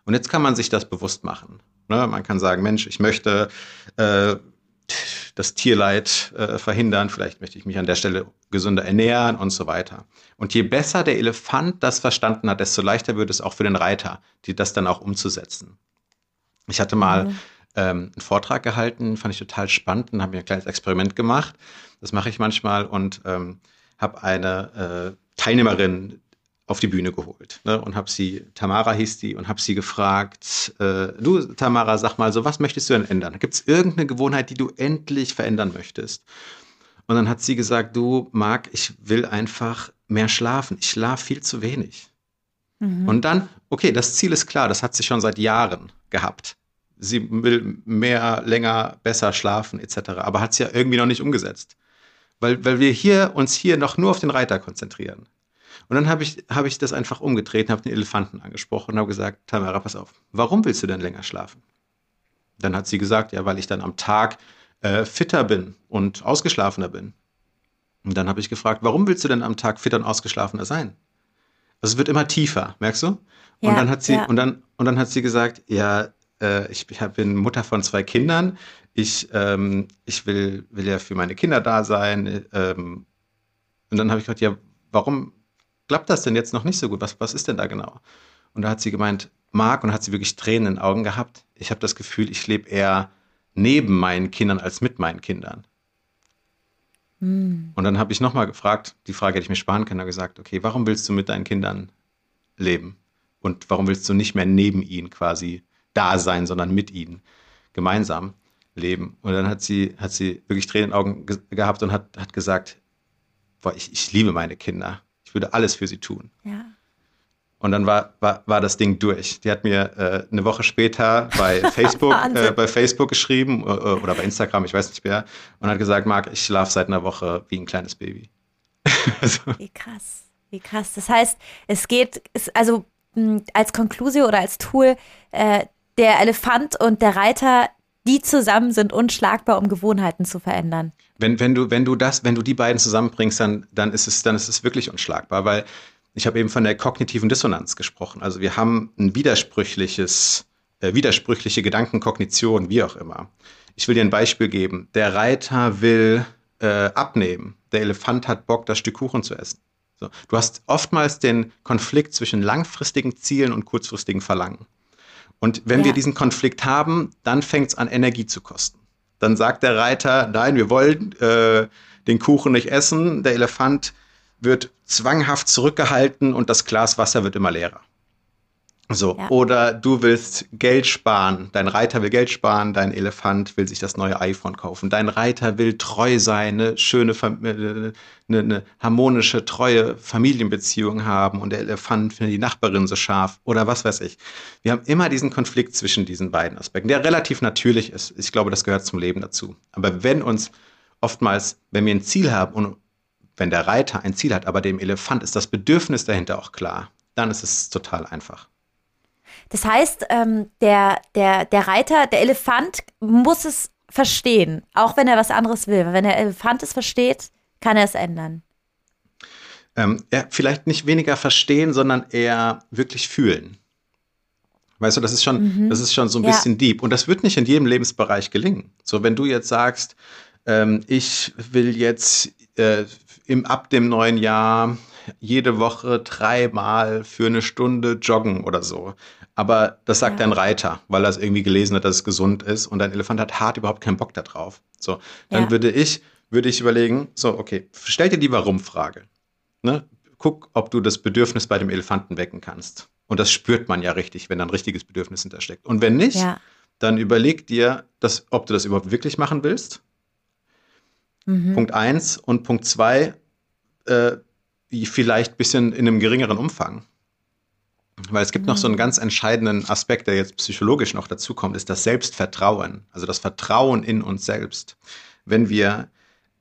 Speaker 2: Und jetzt kann man sich das bewusst machen. Ne? Man kann sagen, Mensch, ich möchte äh, das Tierleid äh, verhindern, vielleicht möchte ich mich an der Stelle gesünder ernähren und so weiter. Und je besser der Elefant das verstanden hat, desto leichter wird es auch für den Reiter, die das dann auch umzusetzen. Ich hatte mal mhm. Ähm, einen Vortrag gehalten, fand ich total spannend und habe mir ein kleines Experiment gemacht. Das mache ich manchmal und ähm, habe eine äh, Teilnehmerin auf die Bühne geholt ne, und habe sie, Tamara hieß die, und habe sie gefragt, äh, du Tamara, sag mal so, was möchtest du denn ändern? Gibt es irgendeine Gewohnheit, die du endlich verändern möchtest? Und dann hat sie gesagt, du Marc, ich will einfach mehr schlafen. Ich schlafe viel zu wenig. Mhm. Und dann, okay, das Ziel ist klar, das hat sie schon seit Jahren gehabt. Sie will mehr, länger, besser schlafen etc. Aber hat sie ja irgendwie noch nicht umgesetzt. Weil, weil wir hier uns hier noch nur auf den Reiter konzentrieren. Und dann habe ich, hab ich das einfach umgedreht und habe den Elefanten angesprochen und habe gesagt, Tamara, pass auf, warum willst du denn länger schlafen? Dann hat sie gesagt, ja, weil ich dann am Tag äh, fitter bin und ausgeschlafener bin. Und dann habe ich gefragt, warum willst du denn am Tag fitter und ausgeschlafener sein? Also es wird immer tiefer, merkst du? Ja, und dann hat sie ja. und dann und dann hat sie gesagt, ja, äh, ich, bin Mutter von zwei Kindern. Ich, ähm, ich will, will ja für meine Kinder da sein. Ähm, und dann habe ich gesagt, ja, warum klappt das denn jetzt noch nicht so gut? Was, was ist denn da genau? Und da hat sie gemeint, Marc, und hat sie wirklich Tränen in den Augen gehabt. Ich habe das Gefühl, ich lebe eher neben meinen Kindern als mit meinen Kindern. Mm. Und dann habe ich nochmal gefragt, die Frage hätte ich mir sparen können, gesagt, okay, warum willst du mit deinen Kindern leben? Und warum willst du nicht mehr neben ihnen quasi da sein, sondern mit ihnen gemeinsam leben? Und dann hat sie, hat sie wirklich Tränen in den Augen ge gehabt und hat, hat gesagt, boah, ich, ich liebe meine Kinder. Ich würde alles für sie tun. Ja. Und dann war, war, war das Ding durch. Die hat mir äh, eine Woche später bei Facebook, äh, bei Facebook geschrieben äh, äh, oder bei Instagram, ich weiß nicht mehr, und hat gesagt, Marc, ich schlafe seit einer Woche wie ein kleines Baby.
Speaker 1: also. Wie krass, wie krass. Das heißt, es geht, ist also als Konklusio oder als Tool, äh, der Elefant und der Reiter, die zusammen sind unschlagbar, um Gewohnheiten zu verändern.
Speaker 2: Wenn, wenn, du, wenn du das, wenn du die beiden zusammenbringst, dann, dann, ist es, dann ist es wirklich unschlagbar, weil ich habe eben von der kognitiven Dissonanz gesprochen. Also wir haben ein widersprüchliches, äh, widersprüchliche Gedankenkognition, wie auch immer. Ich will dir ein Beispiel geben. Der Reiter will äh, abnehmen. Der Elefant hat Bock, das Stück Kuchen zu essen. So. Du hast oftmals den Konflikt zwischen langfristigen Zielen und kurzfristigen Verlangen. Und wenn ja. wir diesen Konflikt haben, dann fängt es an, Energie zu kosten. Dann sagt der Reiter, nein, wir wollen äh, den Kuchen nicht essen. Der Elefant wird zwanghaft zurückgehalten und das Glas Wasser wird immer leerer. So, ja. oder du willst Geld sparen, dein Reiter will Geld sparen, dein Elefant will sich das neue iPhone kaufen, dein Reiter will treu sein, eine schöne, eine, eine harmonische, treue Familienbeziehung haben und der Elefant findet die Nachbarin so scharf oder was weiß ich. Wir haben immer diesen Konflikt zwischen diesen beiden Aspekten, der relativ natürlich ist. Ich glaube, das gehört zum Leben dazu. Aber wenn uns oftmals, wenn wir ein Ziel haben und wenn der Reiter ein Ziel hat, aber dem Elefant ist das Bedürfnis dahinter auch klar, dann ist es total einfach.
Speaker 1: Das heißt, ähm, der, der, der Reiter, der Elefant muss es verstehen, auch wenn er was anderes will. Wenn der Elefant es versteht, kann er es ändern.
Speaker 2: Ähm, ja, vielleicht nicht weniger verstehen, sondern eher wirklich fühlen. Weißt du, das ist schon, mhm. das ist schon so ein ja. bisschen deep. Und das wird nicht in jedem Lebensbereich gelingen. So, wenn du jetzt sagst, ähm, ich will jetzt äh, im, ab dem neuen Jahr jede Woche dreimal für eine Stunde joggen oder so. Aber das sagt ja. ein Reiter, weil er es irgendwie gelesen hat, dass es gesund ist und ein Elefant hat hart überhaupt keinen Bock darauf. So, dann ja. würde ich, würde ich überlegen, so, okay, stell dir die Warum-Frage. Ne? Guck, ob du das Bedürfnis bei dem Elefanten wecken kannst. Und das spürt man ja richtig, wenn da ein richtiges Bedürfnis hintersteckt. Und wenn nicht, ja. dann überleg dir, dass, ob du das überhaupt wirklich machen willst. Mhm. Punkt eins. Und Punkt zwei, äh, vielleicht ein bisschen in einem geringeren Umfang. Weil es gibt mhm. noch so einen mhm. ganz entscheidenden Aspekt, der jetzt psychologisch noch dazu kommt, ist das Selbstvertrauen. Also das Vertrauen in uns selbst. Wenn wir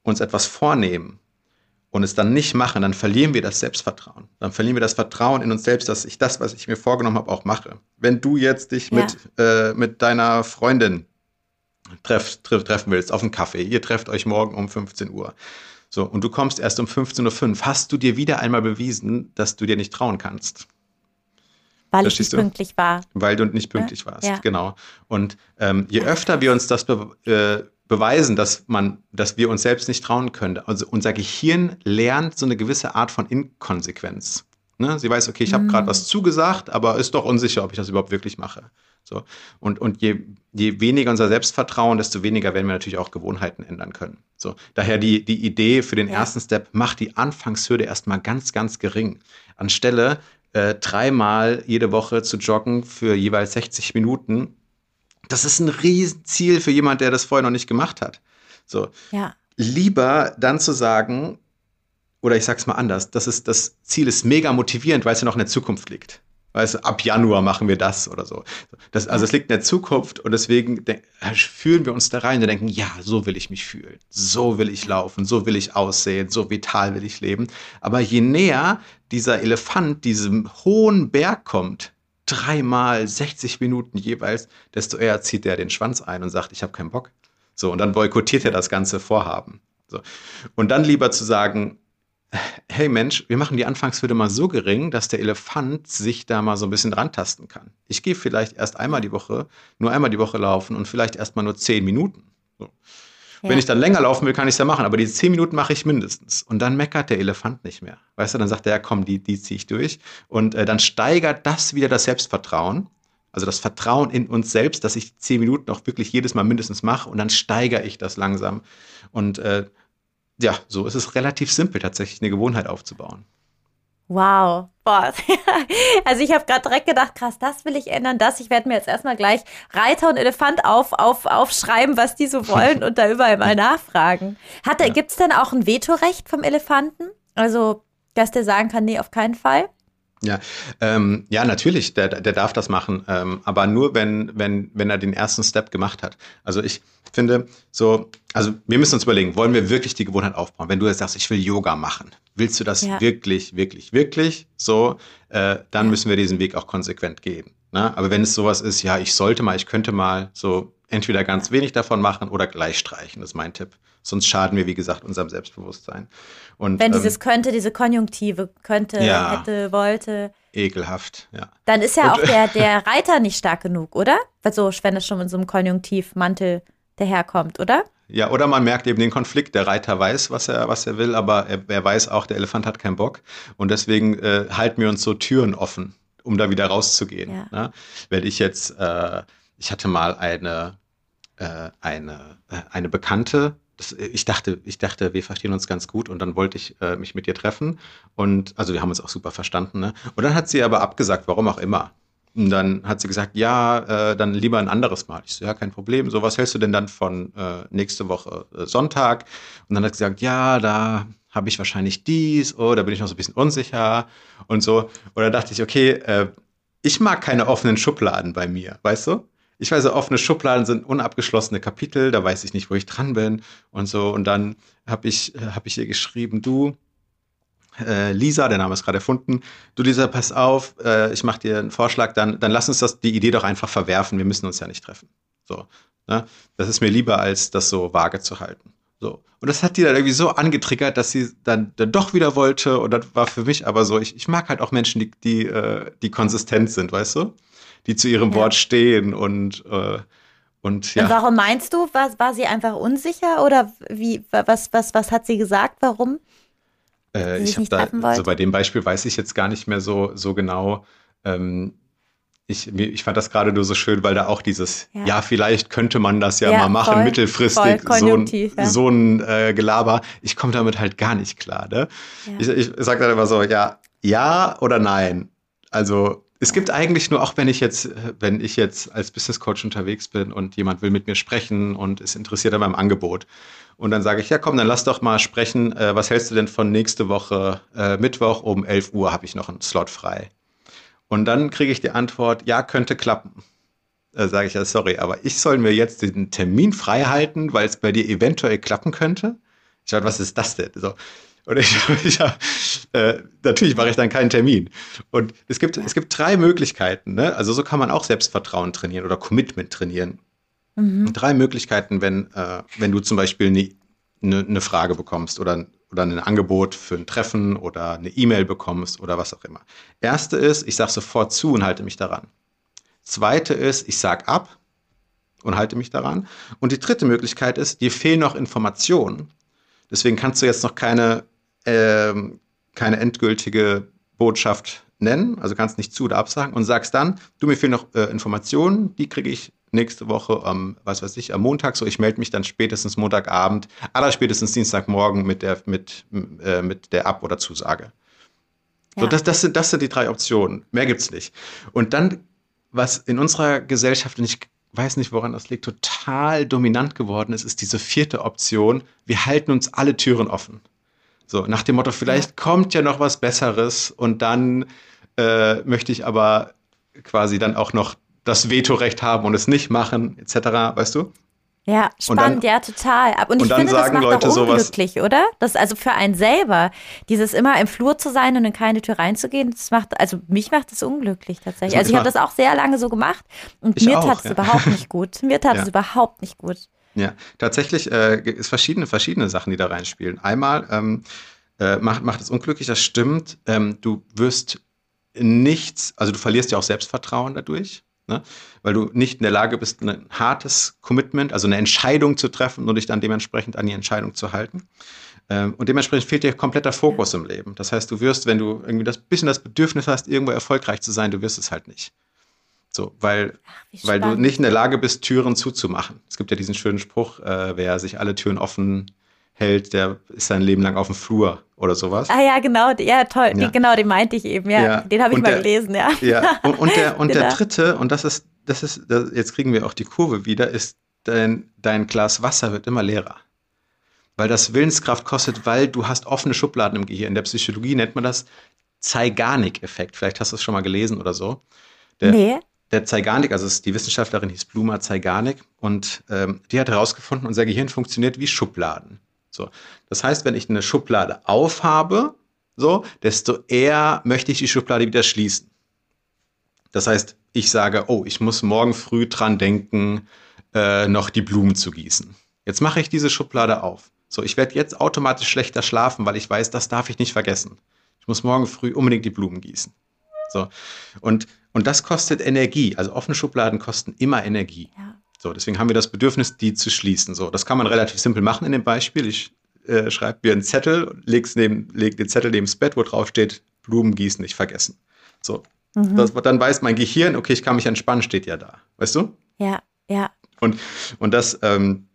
Speaker 2: uns etwas vornehmen und es dann nicht machen, dann verlieren wir das Selbstvertrauen. Dann verlieren wir das Vertrauen in uns selbst, dass ich das, was ich mir vorgenommen habe, auch mache. Wenn du jetzt dich ja. mit, äh, mit deiner Freundin treff, treff, treffen willst auf einen Kaffee, ihr trefft euch morgen um 15 Uhr. So, und du kommst erst um 15.05 Uhr, hast du dir wieder einmal bewiesen, dass du dir nicht trauen kannst.
Speaker 1: Weil Verstehst ich nicht du? pünktlich war.
Speaker 2: Weil du nicht pünktlich ja? warst, ja. genau. Und ähm, je öfter wir uns das be äh, beweisen, dass man, dass wir uns selbst nicht trauen können, also unser Gehirn lernt so eine gewisse Art von Inkonsequenz. Ne? Sie weiß, okay, ich habe mm. gerade was zugesagt, aber ist doch unsicher, ob ich das überhaupt wirklich mache. So. Und, und je, je weniger unser Selbstvertrauen, desto weniger werden wir natürlich auch Gewohnheiten ändern können. So. Daher die, die Idee für den ja. ersten Step, macht die Anfangshürde erstmal ganz, ganz gering. Anstelle äh, dreimal jede Woche zu joggen für jeweils 60 Minuten, das ist ein Riesenziel für jemand, der das vorher noch nicht gemacht hat. So. Ja. Lieber dann zu sagen, oder ich sag's mal anders, das ist, das Ziel ist mega motivierend, weil es ja noch in der Zukunft liegt. Weißt du, ab Januar machen wir das oder so. Das, also es liegt in der Zukunft und deswegen fühlen wir uns da rein und denken, ja, so will ich mich fühlen, so will ich laufen, so will ich aussehen, so vital will ich leben. Aber je näher dieser Elefant diesem hohen Berg kommt, dreimal 60 Minuten jeweils, desto eher zieht er den Schwanz ein und sagt, ich habe keinen Bock. So, und dann boykottiert er das ganze Vorhaben. So. Und dann lieber zu sagen, hey Mensch, wir machen die Anfangshürde mal so gering, dass der Elefant sich da mal so ein bisschen rantasten kann. Ich gehe vielleicht erst einmal die Woche, nur einmal die Woche laufen und vielleicht erst mal nur zehn Minuten. So. Ja. Wenn ich dann länger laufen will, kann ich es ja machen, aber die zehn Minuten mache ich mindestens. Und dann meckert der Elefant nicht mehr. Weißt du, dann sagt er, ja komm, die, die ziehe ich durch. Und äh, dann steigert das wieder das Selbstvertrauen. Also das Vertrauen in uns selbst, dass ich die zehn Minuten auch wirklich jedes Mal mindestens mache und dann steigere ich das langsam. Und äh, ja, so ist es relativ simpel, tatsächlich eine Gewohnheit aufzubauen.
Speaker 1: Wow, boah. Also ich habe gerade direkt gedacht, krass, das will ich ändern, das. Ich werde mir jetzt erstmal gleich Reiter und Elefant auf, auf, aufschreiben, was die so wollen und da überall mal nachfragen. Hat ja. Gibt es denn auch ein Vetorecht vom Elefanten? Also, dass der sagen kann, nee, auf keinen Fall?
Speaker 2: Ja, ähm, ja, natürlich, der, der darf das machen, ähm, aber nur wenn, wenn, wenn er den ersten Step gemacht hat. Also ich finde so, also wir müssen uns überlegen, wollen wir wirklich die Gewohnheit aufbauen? Wenn du jetzt sagst, ich will Yoga machen, willst du das ja. wirklich, wirklich, wirklich so, äh, dann ja. müssen wir diesen Weg auch konsequent gehen. Ne? Aber wenn es sowas ist, ja, ich sollte mal, ich könnte mal so entweder ganz wenig davon machen oder gleich streichen, das ist mein Tipp. Sonst schaden wir, wie gesagt, unserem Selbstbewusstsein.
Speaker 1: Und, Wenn dieses ähm, könnte, diese Konjunktive, könnte, ja, hätte, wollte.
Speaker 2: Ekelhaft, ja.
Speaker 1: Dann ist ja und, auch der, der Reiter nicht stark genug, oder? Also, wenn es schon in so einem Konjunktivmantel daherkommt, oder?
Speaker 2: Ja, oder man merkt eben den Konflikt. Der Reiter weiß, was er, was er will, aber er, er weiß auch, der Elefant hat keinen Bock. Und deswegen äh, halten wir uns so Türen offen, um da wieder rauszugehen. Ja. Ne? Wenn ich jetzt, äh, ich hatte mal eine, äh, eine, äh, eine Bekannte, das, ich dachte, ich dachte, wir verstehen uns ganz gut und dann wollte ich äh, mich mit ihr treffen und also wir haben uns auch super verstanden. Ne? Und dann hat sie aber abgesagt, warum auch immer. Und dann hat sie gesagt, ja, äh, dann lieber ein anderes Mal. Ich so, ja, kein Problem. So, was hältst du denn dann von äh, nächste Woche äh, Sonntag? Und dann hat sie gesagt, ja, da habe ich wahrscheinlich dies, oh, da bin ich noch so ein bisschen unsicher und so. Und dann dachte ich, okay, äh, ich mag keine offenen Schubladen bei mir, weißt du? Ich weiß, offene Schubladen sind unabgeschlossene Kapitel, da weiß ich nicht, wo ich dran bin und so. Und dann habe ich, hab ich ihr geschrieben, du, äh, Lisa, der Name ist gerade erfunden, du Lisa, pass auf, äh, ich mache dir einen Vorschlag, dann, dann lass uns das, die Idee doch einfach verwerfen, wir müssen uns ja nicht treffen. So, ne? Das ist mir lieber, als das so vage zu halten. So. Und das hat die dann irgendwie so angetriggert, dass sie dann, dann doch wieder wollte. Und das war für mich aber so, ich, ich mag halt auch Menschen, die, die, äh, die konsistent sind, weißt du? Die zu ihrem ja. Wort stehen und äh, und, ja.
Speaker 1: und warum meinst du, war, war sie einfach unsicher oder wie, was, was, was hat sie gesagt? Warum?
Speaker 2: Äh, ich habe da, also bei dem Beispiel weiß ich jetzt gar nicht mehr so, so genau. Ähm, ich, ich fand das gerade nur so schön, weil da auch dieses, ja, ja vielleicht könnte man das ja, ja mal machen, voll, mittelfristig, voll so ein, ja. so ein äh, Gelaber. Ich komme damit halt gar nicht klar. Ne? Ich, ich sage dann immer so, ja, ja oder nein. Also es gibt eigentlich nur, auch wenn ich jetzt, wenn ich jetzt als Business Coach unterwegs bin und jemand will mit mir sprechen und ist interessiert an meinem Angebot. Und dann sage ich, ja komm, dann lass doch mal sprechen. Äh, was hältst du denn von nächste Woche äh, Mittwoch um 11 Uhr habe ich noch einen Slot frei. Und dann kriege ich die Antwort, ja, könnte klappen. Da sage ich ja, sorry, aber ich soll mir jetzt den Termin frei halten, weil es bei dir eventuell klappen könnte. Ich sage, was ist das denn? So. Und ich, ich äh, natürlich mache ich dann keinen Termin. Und es gibt, es gibt drei Möglichkeiten. Ne? Also so kann man auch Selbstvertrauen trainieren oder Commitment trainieren. Mhm. Drei Möglichkeiten, wenn, äh, wenn du zum Beispiel eine ne, ne Frage bekommst oder oder ein Angebot für ein Treffen oder eine E-Mail bekommst oder was auch immer. Erste ist, ich sage sofort zu und halte mich daran. Zweite ist, ich sage ab und halte mich daran. Und die dritte Möglichkeit ist, dir fehlen noch Informationen. Deswegen kannst du jetzt noch keine, äh, keine endgültige Botschaft nennen, also kannst nicht zu oder absagen und sagst dann, du mir fehlen noch äh, Informationen, die kriege ich nächste Woche am, was weiß ich, am Montag so. Ich melde mich dann spätestens Montagabend, aller spätestens Dienstagmorgen mit der, mit, äh, mit der Ab- oder Zusage. Ja. So, das, das, sind, das sind die drei Optionen. Mehr gibt es nicht. Und dann, was in unserer Gesellschaft, und ich weiß nicht, woran das liegt, total dominant geworden ist, ist diese vierte Option. Wir halten uns alle Türen offen. So, nach dem Motto, vielleicht ja. kommt ja noch was Besseres und dann äh, möchte ich aber quasi dann auch noch das Vetorecht haben und es nicht machen, etc., weißt du?
Speaker 1: Ja, spannend, dann, ja, total. Und, und ich finde, das macht Leute auch unglücklich, sowas, oder? Das also für einen selber, dieses immer im Flur zu sein und in keine Tür reinzugehen, das macht, also mich macht das unglücklich tatsächlich. Also ich habe das auch sehr lange so gemacht und mir tat es ja. überhaupt nicht gut. Mir tat ja. es überhaupt nicht gut.
Speaker 2: Ja, tatsächlich äh, es verschiedene, verschiedene Sachen, die da reinspielen. Einmal ähm, äh, macht, macht es unglücklich, das stimmt. Ähm, du wirst nichts, also du verlierst ja auch Selbstvertrauen dadurch. Ne? Weil du nicht in der Lage bist, ein hartes Commitment, also eine Entscheidung zu treffen und dich dann dementsprechend an die Entscheidung zu halten. Ähm, und dementsprechend fehlt dir kompletter Fokus im Leben. Das heißt, du wirst, wenn du irgendwie das bisschen das Bedürfnis hast, irgendwo erfolgreich zu sein, du wirst es halt nicht. So, weil, Ach, weil du nicht in der Lage bist, Türen zuzumachen. Es gibt ja diesen schönen Spruch, äh, wer sich alle Türen offen hält, der ist sein Leben lang auf dem Flur oder sowas.
Speaker 1: Ah ja, genau, ja, toll, ja. genau, den meinte ich eben, ja. ja. Den habe ich und mal der, gelesen, ja.
Speaker 2: Ja, und, und der, und der dritte, und das ist, das ist, das, jetzt kriegen wir auch die Kurve wieder, ist, dein, dein Glas Wasser wird immer leerer. Weil das Willenskraft kostet, weil du hast offene Schubladen im Gehirn. In der Psychologie nennt man das Zeigarnik-Effekt. Vielleicht hast du es schon mal gelesen oder so. Der, nee. Der Zeigarnik, also die Wissenschaftlerin hieß Bluma Zeigarnik und ähm, die hat herausgefunden, unser Gehirn funktioniert wie Schubladen. So. Das heißt, wenn ich eine Schublade aufhabe, so, desto eher möchte ich die Schublade wieder schließen. Das heißt, ich sage, oh, ich muss morgen früh dran denken, äh, noch die Blumen zu gießen. Jetzt mache ich diese Schublade auf. So, ich werde jetzt automatisch schlechter schlafen, weil ich weiß, das darf ich nicht vergessen. Ich muss morgen früh unbedingt die Blumen gießen. So. Und, und das kostet Energie. Also offene Schubladen kosten immer Energie. Ja. So, deswegen haben wir das Bedürfnis, die zu schließen. So, das kann man relativ simpel machen in dem Beispiel. Ich äh, schreibe mir einen Zettel, leg's neben, leg den Zettel neben das Bett, wo drauf steht, Blumen gießen nicht vergessen. So. Mhm. Das, dann weiß mein Gehirn, okay, ich kann mich entspannen, steht ja da. Weißt du?
Speaker 1: Ja, ja.
Speaker 2: Und, und das, ähm,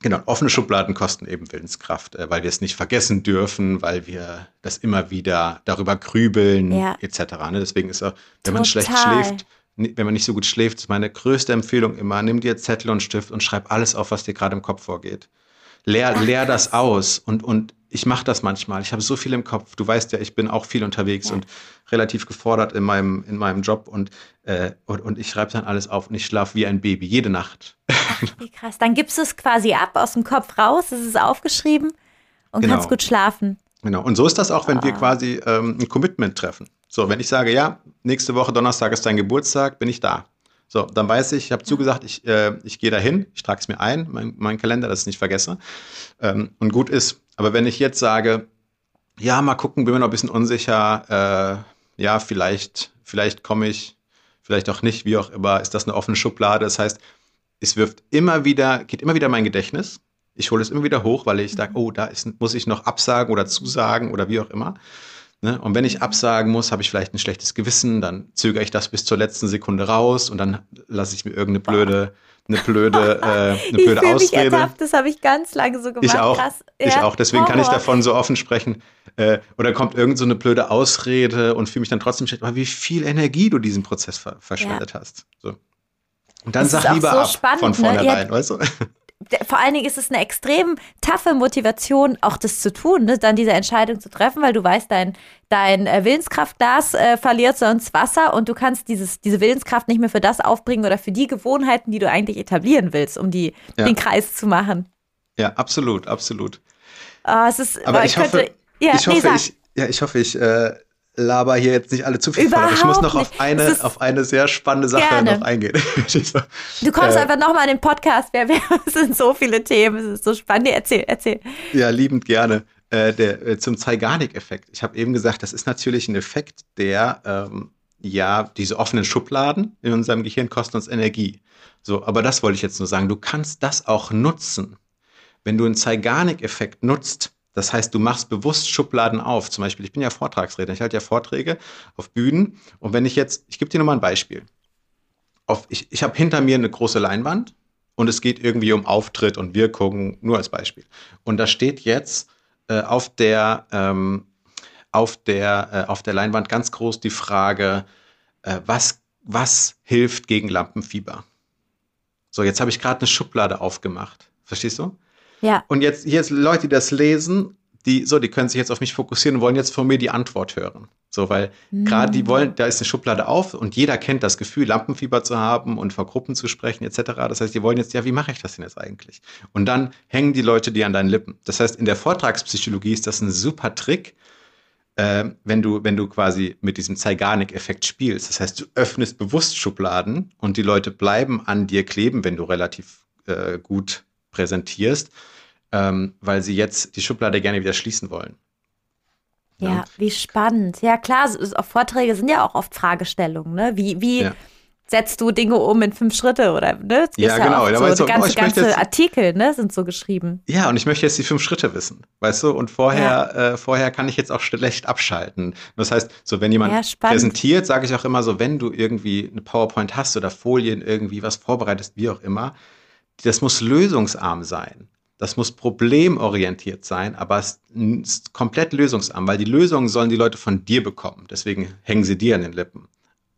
Speaker 2: genau, offene Schubladen kosten eben Willenskraft, äh, weil wir es nicht vergessen dürfen, weil wir das immer wieder darüber grübeln, ja. etc. Ne? Deswegen ist auch, wenn Total. man schlecht schläft, wenn man nicht so gut schläft, ist meine größte Empfehlung immer, nimm dir Zettel und Stift und schreib alles auf, was dir gerade im Kopf vorgeht. Leer, leer das aus und, und ich mache das manchmal. Ich habe so viel im Kopf. Du weißt ja, ich bin auch viel unterwegs ja. und relativ gefordert in meinem, in meinem Job und, äh, und, und ich schreibe dann alles auf und ich schlafe wie ein Baby, jede Nacht.
Speaker 1: Ach, wie krass. Dann gibst du es quasi ab, aus dem Kopf raus, es ist aufgeschrieben und genau. kannst gut schlafen.
Speaker 2: Genau. Und so ist das auch, wenn oh. wir ah. quasi ähm, ein Commitment treffen. So, wenn ich sage, ja, nächste Woche Donnerstag ist dein Geburtstag, bin ich da. So, dann weiß ich, ich habe zugesagt, ich, äh, ich gehe dahin, ich trage es mir ein, mein, mein Kalender, dass ich es nicht vergesse. Ähm, und gut ist. Aber wenn ich jetzt sage, ja, mal gucken, bin mir noch ein bisschen unsicher, äh, ja, vielleicht, vielleicht komme ich, vielleicht auch nicht, wie auch immer, ist das eine offene Schublade. Das heißt, es wirft immer wieder, geht immer wieder mein Gedächtnis Ich hole es immer wieder hoch, weil ich sage, oh, da ist, muss ich noch absagen oder zusagen oder wie auch immer. Ne? Und wenn ich absagen muss, habe ich vielleicht ein schlechtes Gewissen, dann zögere ich das bis zur letzten Sekunde raus und dann lasse ich mir irgendeine blöde, eine blöde, äh, eine blöde ich Ausrede. Mich ertappt,
Speaker 1: das habe ich ganz lange so gemacht.
Speaker 2: Ich auch. Krass. Ich ja, auch. Deswegen Horror. kann ich davon so offen sprechen. Äh, oder kommt irgend so eine blöde Ausrede und fühle mich dann trotzdem schlecht, aber wie viel Energie du diesen Prozess ver verschwendet ja. hast. So. Und dann das sag lieber so ab spannend, von ne? vornherein, ne? weißt du?
Speaker 1: vor allen Dingen ist es eine extrem taffe Motivation, auch das zu tun, ne? dann diese Entscheidung zu treffen, weil du weißt, dein, dein äh, Willenskraftglas äh, verliert sonst Wasser und du kannst dieses, diese Willenskraft nicht mehr für das aufbringen oder für die Gewohnheiten, die du eigentlich etablieren willst, um die, ja. den Kreis zu machen.
Speaker 2: Ja, absolut, absolut.
Speaker 1: Oh, es ist,
Speaker 2: Aber ich, könnte, hoffe, ja, ich, hoffe, nee, ich, ja, ich hoffe, ich äh, laber hier jetzt nicht alle zu viel
Speaker 1: Überhaupt.
Speaker 2: Ich muss noch auf eine, auf eine sehr spannende Sache gerne. noch eingehen.
Speaker 1: du kommst äh, einfach nochmal in den Podcast. Wir, wir, es sind so viele Themen, es ist so spannend. Erzähl, erzähl.
Speaker 2: Ja, liebend gerne. Äh, der, äh, zum Zeigarnik-Effekt. Ich habe eben gesagt, das ist natürlich ein Effekt, der ähm, ja diese offenen Schubladen in unserem Gehirn kosten uns Energie. So, aber das wollte ich jetzt nur sagen. Du kannst das auch nutzen. Wenn du einen Zeigarnik-Effekt nutzt, das heißt, du machst bewusst Schubladen auf. Zum Beispiel, ich bin ja Vortragsredner, ich halte ja Vorträge auf Bühnen. Und wenn ich jetzt, ich gebe dir nochmal ein Beispiel. Auf, ich ich habe hinter mir eine große Leinwand und es geht irgendwie um Auftritt und Wirkung, nur als Beispiel. Und da steht jetzt äh, auf, der, ähm, auf, der, äh, auf der Leinwand ganz groß die Frage, äh, was, was hilft gegen Lampenfieber? So, jetzt habe ich gerade eine Schublade aufgemacht. Verstehst du?
Speaker 1: Ja.
Speaker 2: Und jetzt, hier sind Leute, die das lesen, die, so, die können sich jetzt auf mich fokussieren und wollen jetzt von mir die Antwort hören. So, weil mhm. gerade die wollen, da ist eine Schublade auf und jeder kennt das Gefühl, Lampenfieber zu haben und vor Gruppen zu sprechen, etc. Das heißt, die wollen jetzt, ja, wie mache ich das denn jetzt eigentlich? Und dann hängen die Leute dir an deinen Lippen. Das heißt, in der Vortragspsychologie ist das ein super Trick, äh, wenn du, wenn du quasi mit diesem Zeigarnik-Effekt spielst. Das heißt, du öffnest bewusst Schubladen und die Leute bleiben an dir kleben, wenn du relativ äh, gut präsentierst, ähm, weil sie jetzt die Schublade gerne wieder schließen wollen.
Speaker 1: Ja, ja. wie spannend. Ja, klar, Vorträge sind ja auch oft Fragestellungen. Ne? Wie, wie ja. setzt du Dinge um in fünf Schritte oder ne?
Speaker 2: Ja, ja genau.
Speaker 1: So, so, ganze, oh, ganze jetzt, Artikel ne, sind so geschrieben.
Speaker 2: Ja, und ich möchte jetzt die fünf Schritte wissen, weißt du? Und vorher, äh, vorher kann ich jetzt auch schlecht abschalten. Das heißt, so wenn jemand präsentiert, sage ich auch immer so, wenn du irgendwie eine PowerPoint hast oder Folien irgendwie was vorbereitest, wie auch immer, das muss lösungsarm sein. Das muss problemorientiert sein, aber es ist komplett lösungsarm, weil die Lösungen sollen die Leute von dir bekommen. Deswegen hängen sie dir an den Lippen.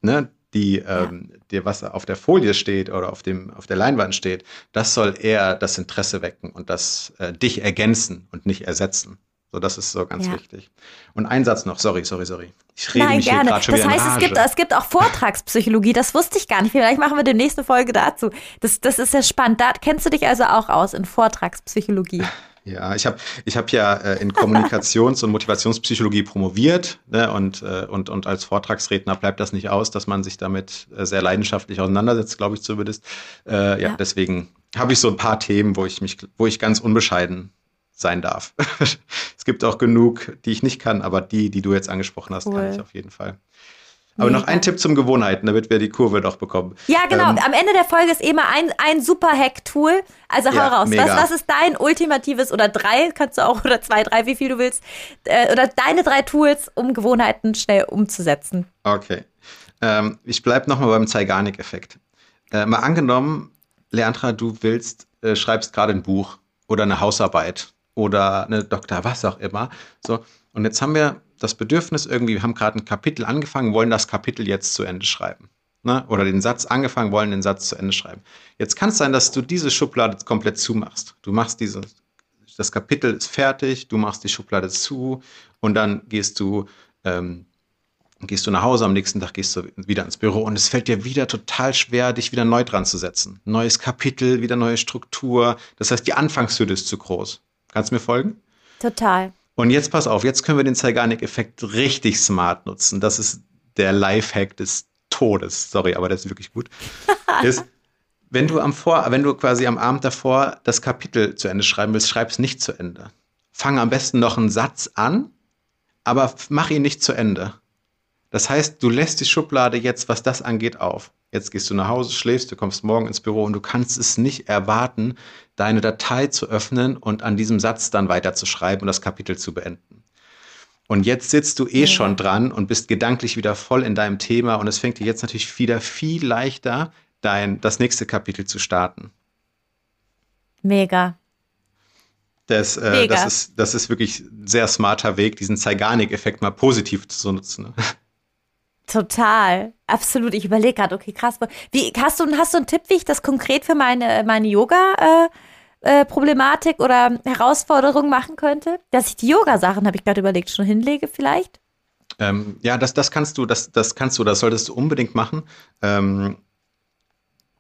Speaker 2: Ne? Die, ja. ähm, dir, was auf der Folie steht oder auf, dem, auf der Leinwand steht, das soll eher das Interesse wecken und das äh, dich ergänzen und nicht ersetzen. So, das ist so ganz ja. wichtig. Und ein Satz noch, sorry, sorry, sorry.
Speaker 1: Ich rede Nein, mich gerne. Hier schon das heißt, es gibt, es gibt auch Vortragspsychologie, das wusste ich gar nicht. Vielleicht machen wir die nächste Folge dazu. Das, das ist ja spannend. Da kennst du dich also auch aus in Vortragspsychologie.
Speaker 2: Ja, ich habe ich hab ja äh, in Kommunikations- und Motivationspsychologie promoviert ne, und, äh, und, und als Vortragsredner bleibt das nicht aus, dass man sich damit äh, sehr leidenschaftlich auseinandersetzt, glaube ich zumindest. Äh, ja, ja, deswegen habe ich so ein paar Themen, wo ich mich, wo ich ganz unbescheiden sein darf. es gibt auch genug, die ich nicht kann, aber die, die du jetzt angesprochen hast, cool. kann ich auf jeden Fall. Aber Mega. noch ein Tipp zum Gewohnheiten, damit wir die Kurve doch bekommen.
Speaker 1: Ja, genau. Ähm, Am Ende der Folge ist immer ein, ein super Hack-Tool. Also hau ja, raus. Was, was, ist dein ultimatives oder drei, kannst du auch, oder zwei, drei, wie viel du willst, äh, oder deine drei Tools, um Gewohnheiten schnell umzusetzen?
Speaker 2: Okay. Ähm, ich bleibe nochmal beim Zeigarnik-Effekt. Äh, mal angenommen, Leandra, du willst, äh, schreibst gerade ein Buch oder eine Hausarbeit oder eine Doktor, was auch immer. So, und jetzt haben wir das Bedürfnis irgendwie, wir haben gerade ein Kapitel angefangen, wollen das Kapitel jetzt zu Ende schreiben. Ne? Oder den Satz angefangen, wollen den Satz zu Ende schreiben. Jetzt kann es sein, dass du diese Schublade komplett zumachst. Du machst diese, das Kapitel ist fertig, du machst die Schublade zu und dann gehst du, ähm, gehst du nach Hause, am nächsten Tag gehst du wieder ins Büro und es fällt dir wieder total schwer, dich wieder neu dran zu setzen. Neues Kapitel, wieder neue Struktur. Das heißt, die Anfangshürde ist zu groß. Kannst du mir folgen?
Speaker 1: Total.
Speaker 2: Und jetzt pass auf, jetzt können wir den Zeigarnik-Effekt richtig smart nutzen. Das ist der Lifehack des Todes. Sorry, aber das ist wirklich gut. ist, wenn du am Vor, wenn du quasi am Abend davor das Kapitel zu Ende schreiben willst, schreib es nicht zu Ende. Fang am besten noch einen Satz an, aber mach ihn nicht zu Ende. Das heißt, du lässt die Schublade jetzt, was das angeht, auf. Jetzt gehst du nach Hause, schläfst, du kommst morgen ins Büro und du kannst es nicht erwarten, deine Datei zu öffnen und an diesem Satz dann weiterzuschreiben und das Kapitel zu beenden. Und jetzt sitzt du eh ja. schon dran und bist gedanklich wieder voll in deinem Thema und es fängt dir jetzt natürlich wieder viel leichter, dein, das nächste Kapitel zu starten.
Speaker 1: Mega.
Speaker 2: Das, äh, das, ist, das ist wirklich ein sehr smarter Weg, diesen Zeigarnik-Effekt mal positiv zu nutzen.
Speaker 1: Total, absolut. Ich überlege gerade, okay, krass. Wie, hast, du, hast du einen Tipp, wie ich das konkret für meine, meine Yoga-Problematik äh, äh, oder Herausforderung machen könnte? Dass ich die Yoga-Sachen, habe ich gerade überlegt, schon hinlege vielleicht?
Speaker 2: Ähm, ja, das, das kannst du, das, das kannst du, das solltest du unbedingt machen. Ähm,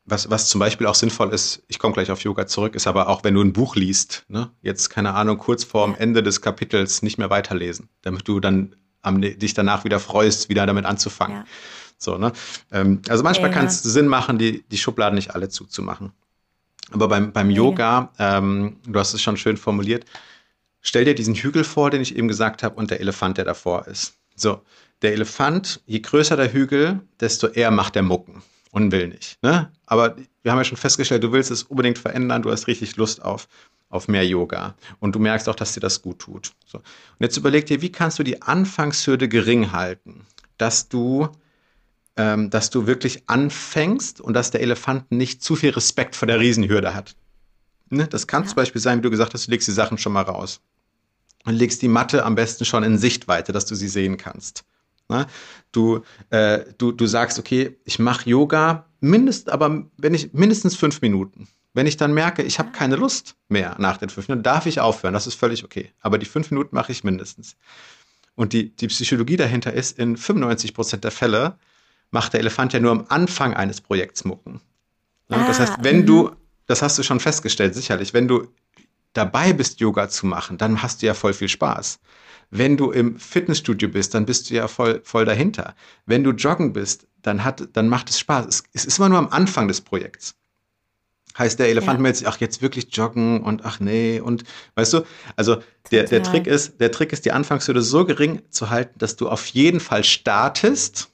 Speaker 2: was, was zum Beispiel auch sinnvoll ist, ich komme gleich auf Yoga zurück, ist aber auch, wenn du ein Buch liest, ne, jetzt keine Ahnung, kurz vorm Ende des Kapitels nicht mehr weiterlesen, damit du dann am, dich danach wieder freust, wieder damit anzufangen. Ja. So, ne? Ähm, also manchmal ja. kann es Sinn machen, die, die Schubladen nicht alle zuzumachen. Aber beim, beim Yoga, ähm, du hast es schon schön formuliert, stell dir diesen Hügel vor, den ich eben gesagt habe, und der Elefant, der davor ist. So, der Elefant, je größer der Hügel, desto eher macht er Mucken und will nicht. Ne? Aber wir haben ja schon festgestellt, du willst es unbedingt verändern, du hast richtig Lust auf, auf mehr Yoga. Und du merkst auch, dass dir das gut tut. So. Und jetzt überleg dir, wie kannst du die Anfangshürde gering halten, dass du, ähm, dass du wirklich anfängst und dass der Elefant nicht zu viel Respekt vor der Riesenhürde hat. Ne? Das kann ja. zum Beispiel sein, wie du gesagt hast, du legst die Sachen schon mal raus. Und legst die Matte am besten schon in Sichtweite, dass du sie sehen kannst. Ne? Du, äh, du, du sagst, okay, ich mache Yoga, mindest, aber wenn ich mindestens fünf Minuten. Wenn ich dann merke, ich habe keine Lust mehr nach den fünf Minuten, darf ich aufhören. Das ist völlig okay. Aber die fünf Minuten mache ich mindestens. Und die, die Psychologie dahinter ist, in 95 Prozent der Fälle macht der Elefant ja nur am Anfang eines Projekts Mucken. Ah, das heißt, wenn du, mhm. das hast du schon festgestellt, sicherlich, wenn du dabei bist, Yoga zu machen, dann hast du ja voll viel Spaß. Wenn du im Fitnessstudio bist, dann bist du ja voll, voll dahinter. Wenn du joggen bist, dann, hat, dann macht es Spaß. Es, es ist immer nur am Anfang des Projekts. Heißt, der Elefant ja. meldet sich, ach, jetzt wirklich joggen und ach nee, und weißt du, also der, der Trick ist, der Trick ist, die Anfangshürde so gering zu halten, dass du auf jeden Fall startest.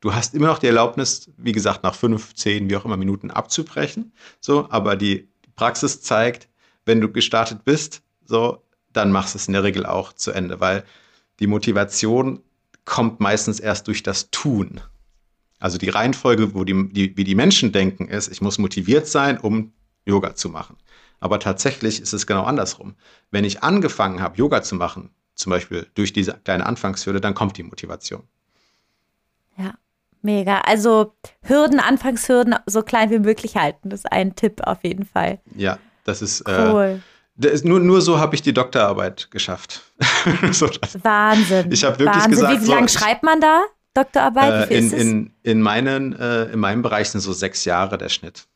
Speaker 2: Du hast immer noch die Erlaubnis, wie gesagt, nach fünf, zehn, wie auch immer Minuten abzubrechen. So, aber die Praxis zeigt, wenn du gestartet bist, so, dann machst du es in der Regel auch zu Ende, weil die Motivation kommt meistens erst durch das Tun. Also die Reihenfolge, wo die, die, wie die Menschen denken, ist, ich muss motiviert sein, um Yoga zu machen. Aber tatsächlich ist es genau andersrum. Wenn ich angefangen habe, Yoga zu machen, zum Beispiel durch diese kleine Anfangshürde, dann kommt die Motivation.
Speaker 1: Ja, mega. Also Hürden, Anfangshürden so klein wie möglich halten, das ist ein Tipp auf jeden Fall.
Speaker 2: Ja, das ist äh, cool. Äh, ist, nur, nur so habe ich die Doktorarbeit geschafft.
Speaker 1: so, Wahnsinn.
Speaker 2: Ich habe wirklich Wahnsinn. gesagt.
Speaker 1: Wie lange so, schreibt man da Doktorarbeit?
Speaker 2: Äh, in, in, in, meinen, äh, in meinem Bereich sind so sechs Jahre der Schnitt.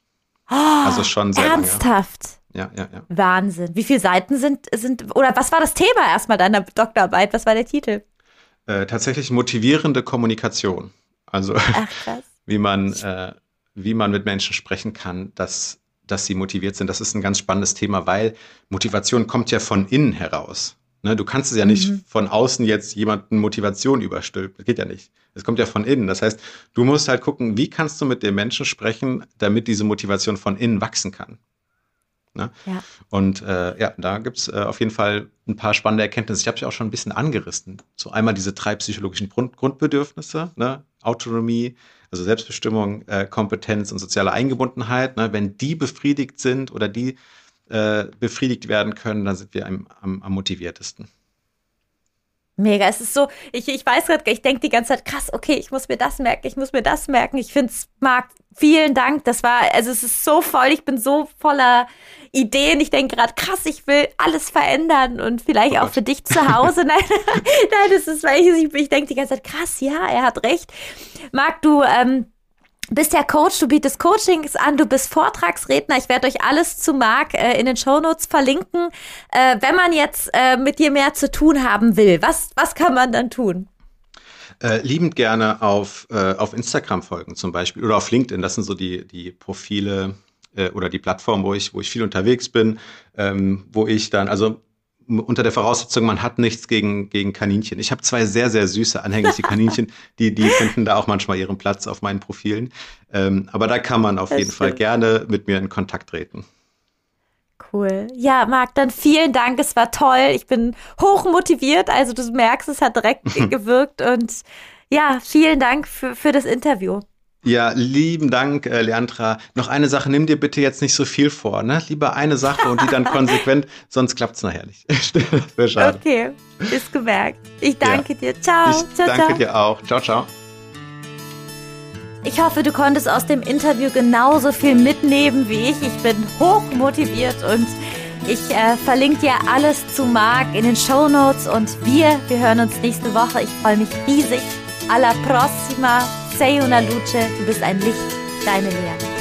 Speaker 2: Oh, also schon sehr
Speaker 1: Ernsthaft?
Speaker 2: Lange. Ja, ja, ja.
Speaker 1: Wahnsinn. Wie viele Seiten sind, sind, oder was war das Thema erstmal deiner Doktorarbeit? Was war der Titel?
Speaker 2: Äh, tatsächlich motivierende Kommunikation. Also, Ach, wie man, äh, wie man mit Menschen sprechen kann, dass dass sie motiviert sind. Das ist ein ganz spannendes Thema, weil Motivation kommt ja von innen heraus. Ne, du kannst es ja nicht mhm. von außen jetzt jemanden Motivation überstülpen. Das geht ja nicht. Es kommt ja von innen. Das heißt, du musst halt gucken, wie kannst du mit dem Menschen sprechen, damit diese Motivation von innen wachsen kann. Ne? Ja. Und äh, ja, da gibt es äh, auf jeden Fall ein paar spannende Erkenntnisse. Ich habe sie auch schon ein bisschen angerissen. So einmal diese drei psychologischen Grund Grundbedürfnisse, ne? Autonomie, also Selbstbestimmung, äh, Kompetenz und soziale Eingebundenheit, ne, wenn die befriedigt sind oder die äh, befriedigt werden können, dann sind wir am, am, am motiviertesten.
Speaker 1: Mega, es ist so, ich, ich weiß gerade, ich denke die ganze Zeit, krass, okay, ich muss mir das merken, ich muss mir das merken. Ich finde es, Marc, vielen Dank. Das war, also es ist so voll, ich bin so voller Ideen. Ich denke gerade, krass, ich will alles verändern und vielleicht oh auch für dich zu Hause. nein, nein, das ist, weil ich, ich denke die ganze Zeit, krass, ja, er hat recht. Marc, du, ähm, bist ja Coach, du bietest Coachings an, du bist Vortragsredner. Ich werde euch alles zu Marc äh, in den Shownotes verlinken. Äh, wenn man jetzt äh, mit dir mehr zu tun haben will, was, was kann man dann tun?
Speaker 2: Äh, liebend gerne auf, äh, auf Instagram folgen zum Beispiel oder auf LinkedIn. Das sind so die, die Profile äh, oder die Plattform, wo ich, wo ich viel unterwegs bin, ähm, wo ich dann, also unter der Voraussetzung, man hat nichts gegen, gegen Kaninchen. Ich habe zwei sehr, sehr süße anhängliche Kaninchen, die, die finden da auch manchmal ihren Platz auf meinen Profilen. Ähm, aber da kann man auf das jeden stimmt. Fall gerne mit mir in Kontakt treten.
Speaker 1: Cool. Ja, Marc, dann vielen Dank. Es war toll. Ich bin hoch motiviert. Also du merkst, es hat direkt gewirkt. Und ja, vielen Dank für, für das Interview.
Speaker 2: Ja, lieben Dank, äh, Leandra. Noch eine Sache, nimm dir bitte jetzt nicht so viel vor, ne? Lieber eine Sache und die dann konsequent, sonst klappt es nachher nicht.
Speaker 1: Wäre schade. Okay, ist gemerkt. Ich danke ja. dir. Ciao.
Speaker 2: Ich
Speaker 1: ciao,
Speaker 2: danke ciao. dir auch. Ciao, ciao.
Speaker 1: Ich hoffe, du konntest aus dem Interview genauso viel mitnehmen wie ich. Ich bin hoch motiviert und ich äh, verlinke dir alles zu Marc in den Show Notes und wir, wir hören uns nächste Woche. Ich freue mich riesig. Alla prossima. Sei una luce. Du bist ein Licht. Deine Lea.